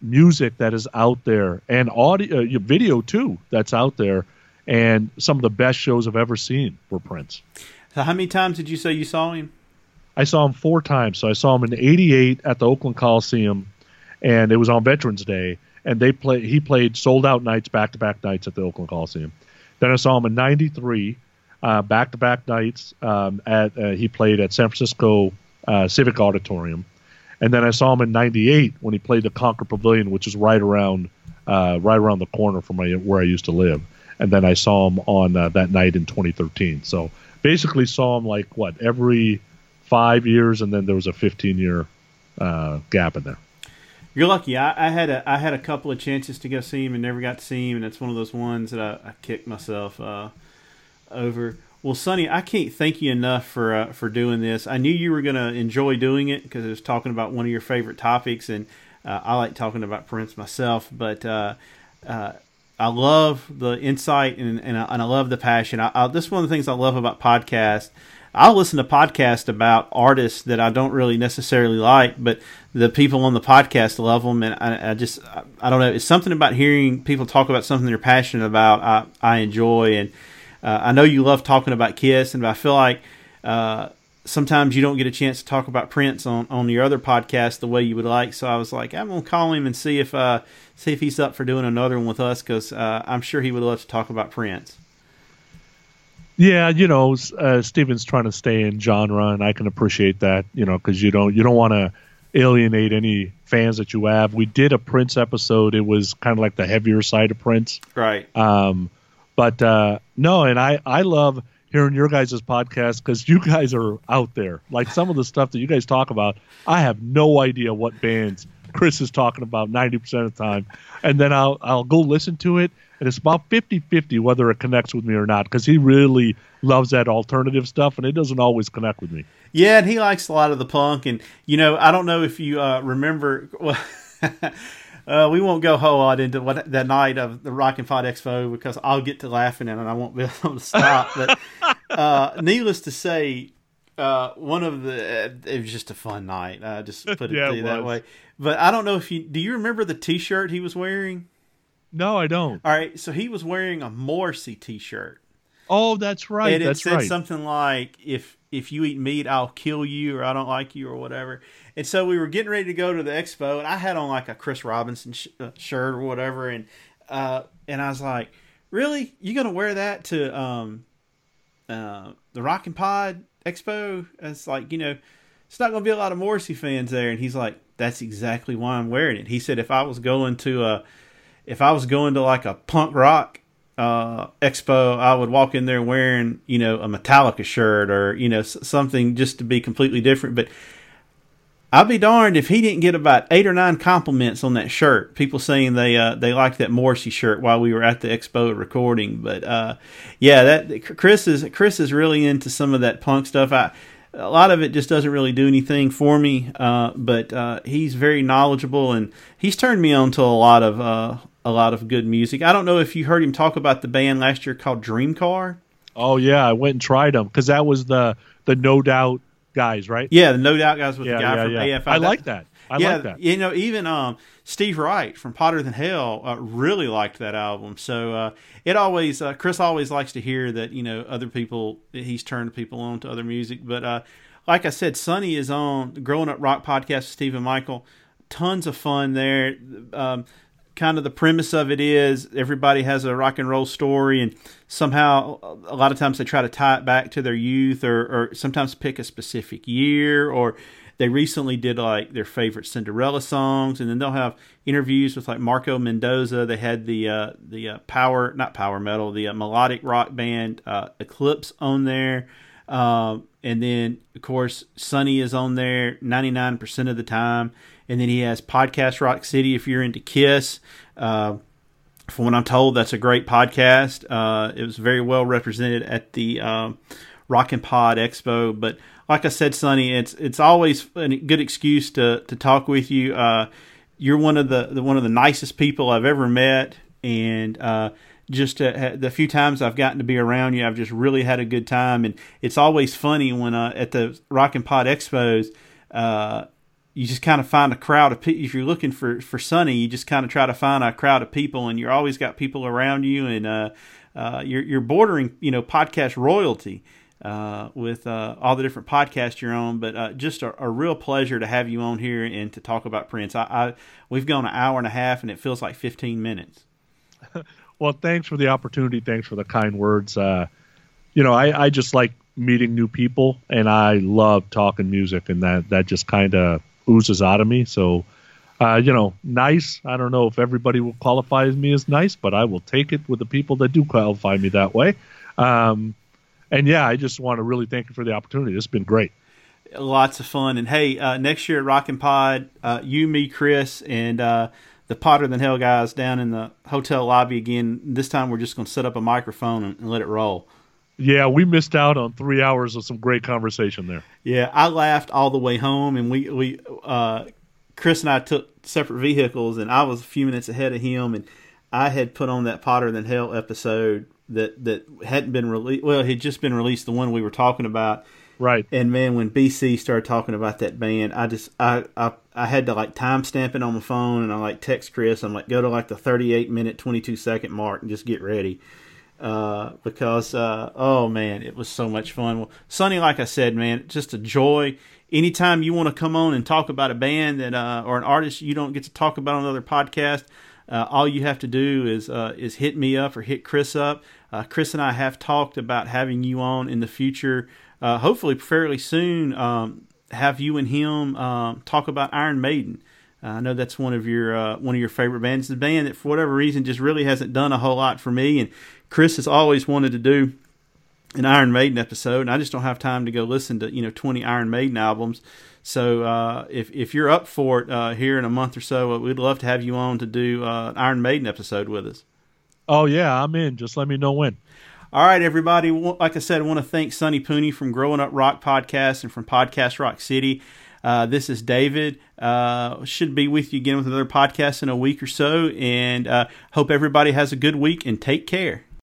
music that is out there and audio, uh, video too that's out there, and some of the best shows I've ever seen were Prince. So how many times did you say you saw him? I saw him four times. So I saw him in '88 at the Oakland Coliseum, and it was on Veterans Day. And they play. He played sold out nights, back to back nights at the Oakland Coliseum. Then I saw him in '93, back to back nights. Um, at uh, he played at San Francisco uh, Civic Auditorium, and then I saw him in '98 when he played the Concord Pavilion, which is right around uh, right around the corner from my, where I used to live. And then I saw him on uh, that night in 2013. So basically, saw him like what every five years, and then there was a 15 year uh, gap in there. You're lucky. I, I had a I had a couple of chances to go see him and never got to see him, and it's one of those ones that I, I kicked myself uh, over. Well, Sonny, I can't thank you enough for uh, for doing this. I knew you were going to enjoy doing it because it was talking about one of your favorite topics, and uh, I like talking about Prince myself. But uh, uh, I love the insight and and I, and I love the passion. I, I, this is one of the things I love about podcasts. I'll listen to podcasts about artists that I don't really necessarily like, but the people on the podcast love them, and I, I just I, I don't know. It's something about hearing people talk about something they're passionate about. I I enjoy, and uh, I know you love talking about Kiss, and I feel like uh, sometimes you don't get a chance to talk about Prince on, on your other podcast the way you would like. So I was like, I'm gonna call him and see if uh, see if he's up for doing another one with us because uh, I'm sure he would love to talk about Prince. Yeah, you know, uh, Steven's trying to stay in genre, and I can appreciate that. You know, because you don't you don't want to alienate any fans that you have. We did a Prince episode. It was kind of like the heavier side of Prince. Right. Um, but uh, no, and I I love hearing your guys' podcast because you guys are out there. Like some of the stuff that you guys talk about, I have no idea what bands Chris is talking about 90% of the time. And then I'll I'll go listen to it and it's about 50-50 whether it connects with me or not cuz he really loves that alternative stuff and it doesn't always connect with me. Yeah, and he likes a lot of the punk, and you know, I don't know if you uh, remember. Well, uh, we won't go whole lot into what that night of the Rock and Pod Expo because I'll get to laughing and I won't be able to stop. But uh, needless to say, uh, one of the it was just a fun night. I just put it Yeah, to it that way. But I don't know if you do. You remember the T-shirt he was wearing? No, I don't. All right, so he was wearing a Morrissey T-shirt. Oh, that's right. and it that's said right. something like if if you eat meat i'll kill you or i don't like you or whatever and so we were getting ready to go to the expo and i had on like a chris robinson sh- uh, shirt or whatever and uh and i was like really? You gonna wear that to um uh the rock and pod expo? It's like you know it's not gonna be a lot of morrissey fans there. And he's like that's exactly why i'm wearing it. He said if i was going to a if I was going to like a punk rock uh, expo, I would walk in there wearing, you know, a Metallica shirt or, you know, something just to be completely different. But I'll be darned if he didn't get about eight or nine compliments on that shirt. People saying they uh, they liked that Morrissey shirt while we were at the expo recording. But uh, yeah, that Chris is Chris is really into some of that punk stuff. I a lot of it just doesn't really do anything for me. Uh, but uh, he's very knowledgeable and he's turned me on to a lot of uh, a lot of good music. I don't know if you heard him talk about the band last year called Dreamcar. oh yeah, I went and tried them cuz that was the the No Doubt guys, right? Yeah, the No Doubt guys with yeah, the guy yeah, from yeah. AFI. I like that. I yeah, like that. you know, even um, Steve Wright from Potter Than Hell uh, really liked that album. So uh, it always uh, Chris always likes to hear that you know other people he's turned people on to other music. But uh, like I said, Sonny is on the Growing Up Rock podcast with Steve and Michael. Tons of fun there. Um, kind of the premise of it is everybody has a rock and roll story and somehow a lot of times they try to tie it back to their youth or, or sometimes pick a specific year or they recently did like their favorite Cinderella songs and then they'll have interviews with like Marco Mendoza. They had the uh, the uh, power not power metal the uh, melodic rock band uh, Eclipse on there. Um, and then of course Sonny is on there 99% of the time and then he has podcast Rock City if you're into Kiss. Uh, from what I'm told, that's a great podcast. Uh, it was very well represented at the um, Rock and Pod Expo. But like I said, Sonny, it's it's always a good excuse to to talk with you. Uh, you're one of the, the one of the nicest people I've ever met, and uh, just uh, the few times I've gotten to be around you, I've just really had a good time. And it's always funny when uh, at the Rock and Pod Expos. Uh, you just kind of find a crowd of people. If you're looking for for Sonny, you just kind of try to find a crowd of people, and you're always got people around you, and uh, uh, you're you're bordering, you know, podcast royalty uh, with uh, all the different podcasts you're on. But uh, just a, a real pleasure to have you on here and to talk about Prince. I, I we've gone an hour and a half, and it feels like 15 minutes. Well, thanks for the opportunity. Thanks for the kind words. Uh, you know, I, I just like meeting new people, and I love talking music, and that that just kind of oozes out of me. So, uh, you know, nice. I don't know if everybody will qualify me as nice, but I will take it with the people that do qualify me that way. Um, and yeah, I just want to really thank you for the opportunity. It's been great. lots of fun. And hey, uh, next year at Rockin' Pod, uh, you, me, Chris, and uh, the Potter Than Hell guys down in the hotel lobby again. This time we're just going to set up a microphone and, and let it roll. Yeah, we missed out on three hours of some great conversation there. Yeah, I laughed all the way home, and we we uh, Chris and I took separate vehicles, and I was a few minutes ahead of him, and I had put on that Potter Than Hell episode that that hadn't been released. Well, it had just been released, the one we were talking about. Right. And man, when BC started talking about that band, I just I I, I had to like timestamp it on my phone, and I like text Chris. I'm like, go to like the 38 minute 22 second mark and just get ready, uh, because uh, oh man, it was so much fun. Well, Sonny, like I said, man, just a joy. Anytime you want to come on and talk about a band that uh, or an artist you don't get to talk about on another podcast, uh, all you have to do is uh, is hit me up or hit Chris up. Uh, Chris and I have talked about having you on in the future, uh, hopefully fairly soon. Um, have you and him um, talk about Iron Maiden. I know that's one of your uh, one of your favorite bands. The band that for whatever reason just really hasn't done a whole lot for me, and Chris has always wanted to do an Iron Maiden episode, and I just don't have time to go listen to you know 20 Iron Maiden albums. So uh, if if you're up for it uh, here in a month or so, we'd love to have you on to do uh, an Iron Maiden episode with us. Oh yeah, I'm in. Just let me know when. All right, everybody. Like I said, I want to thank Sonny Pooney from Growing Up Rock Podcast and from Podcast Rock City. Uh, this is David. Uh, should be with you again with another podcast in a week or so. And uh, hope everybody has a good week and take care.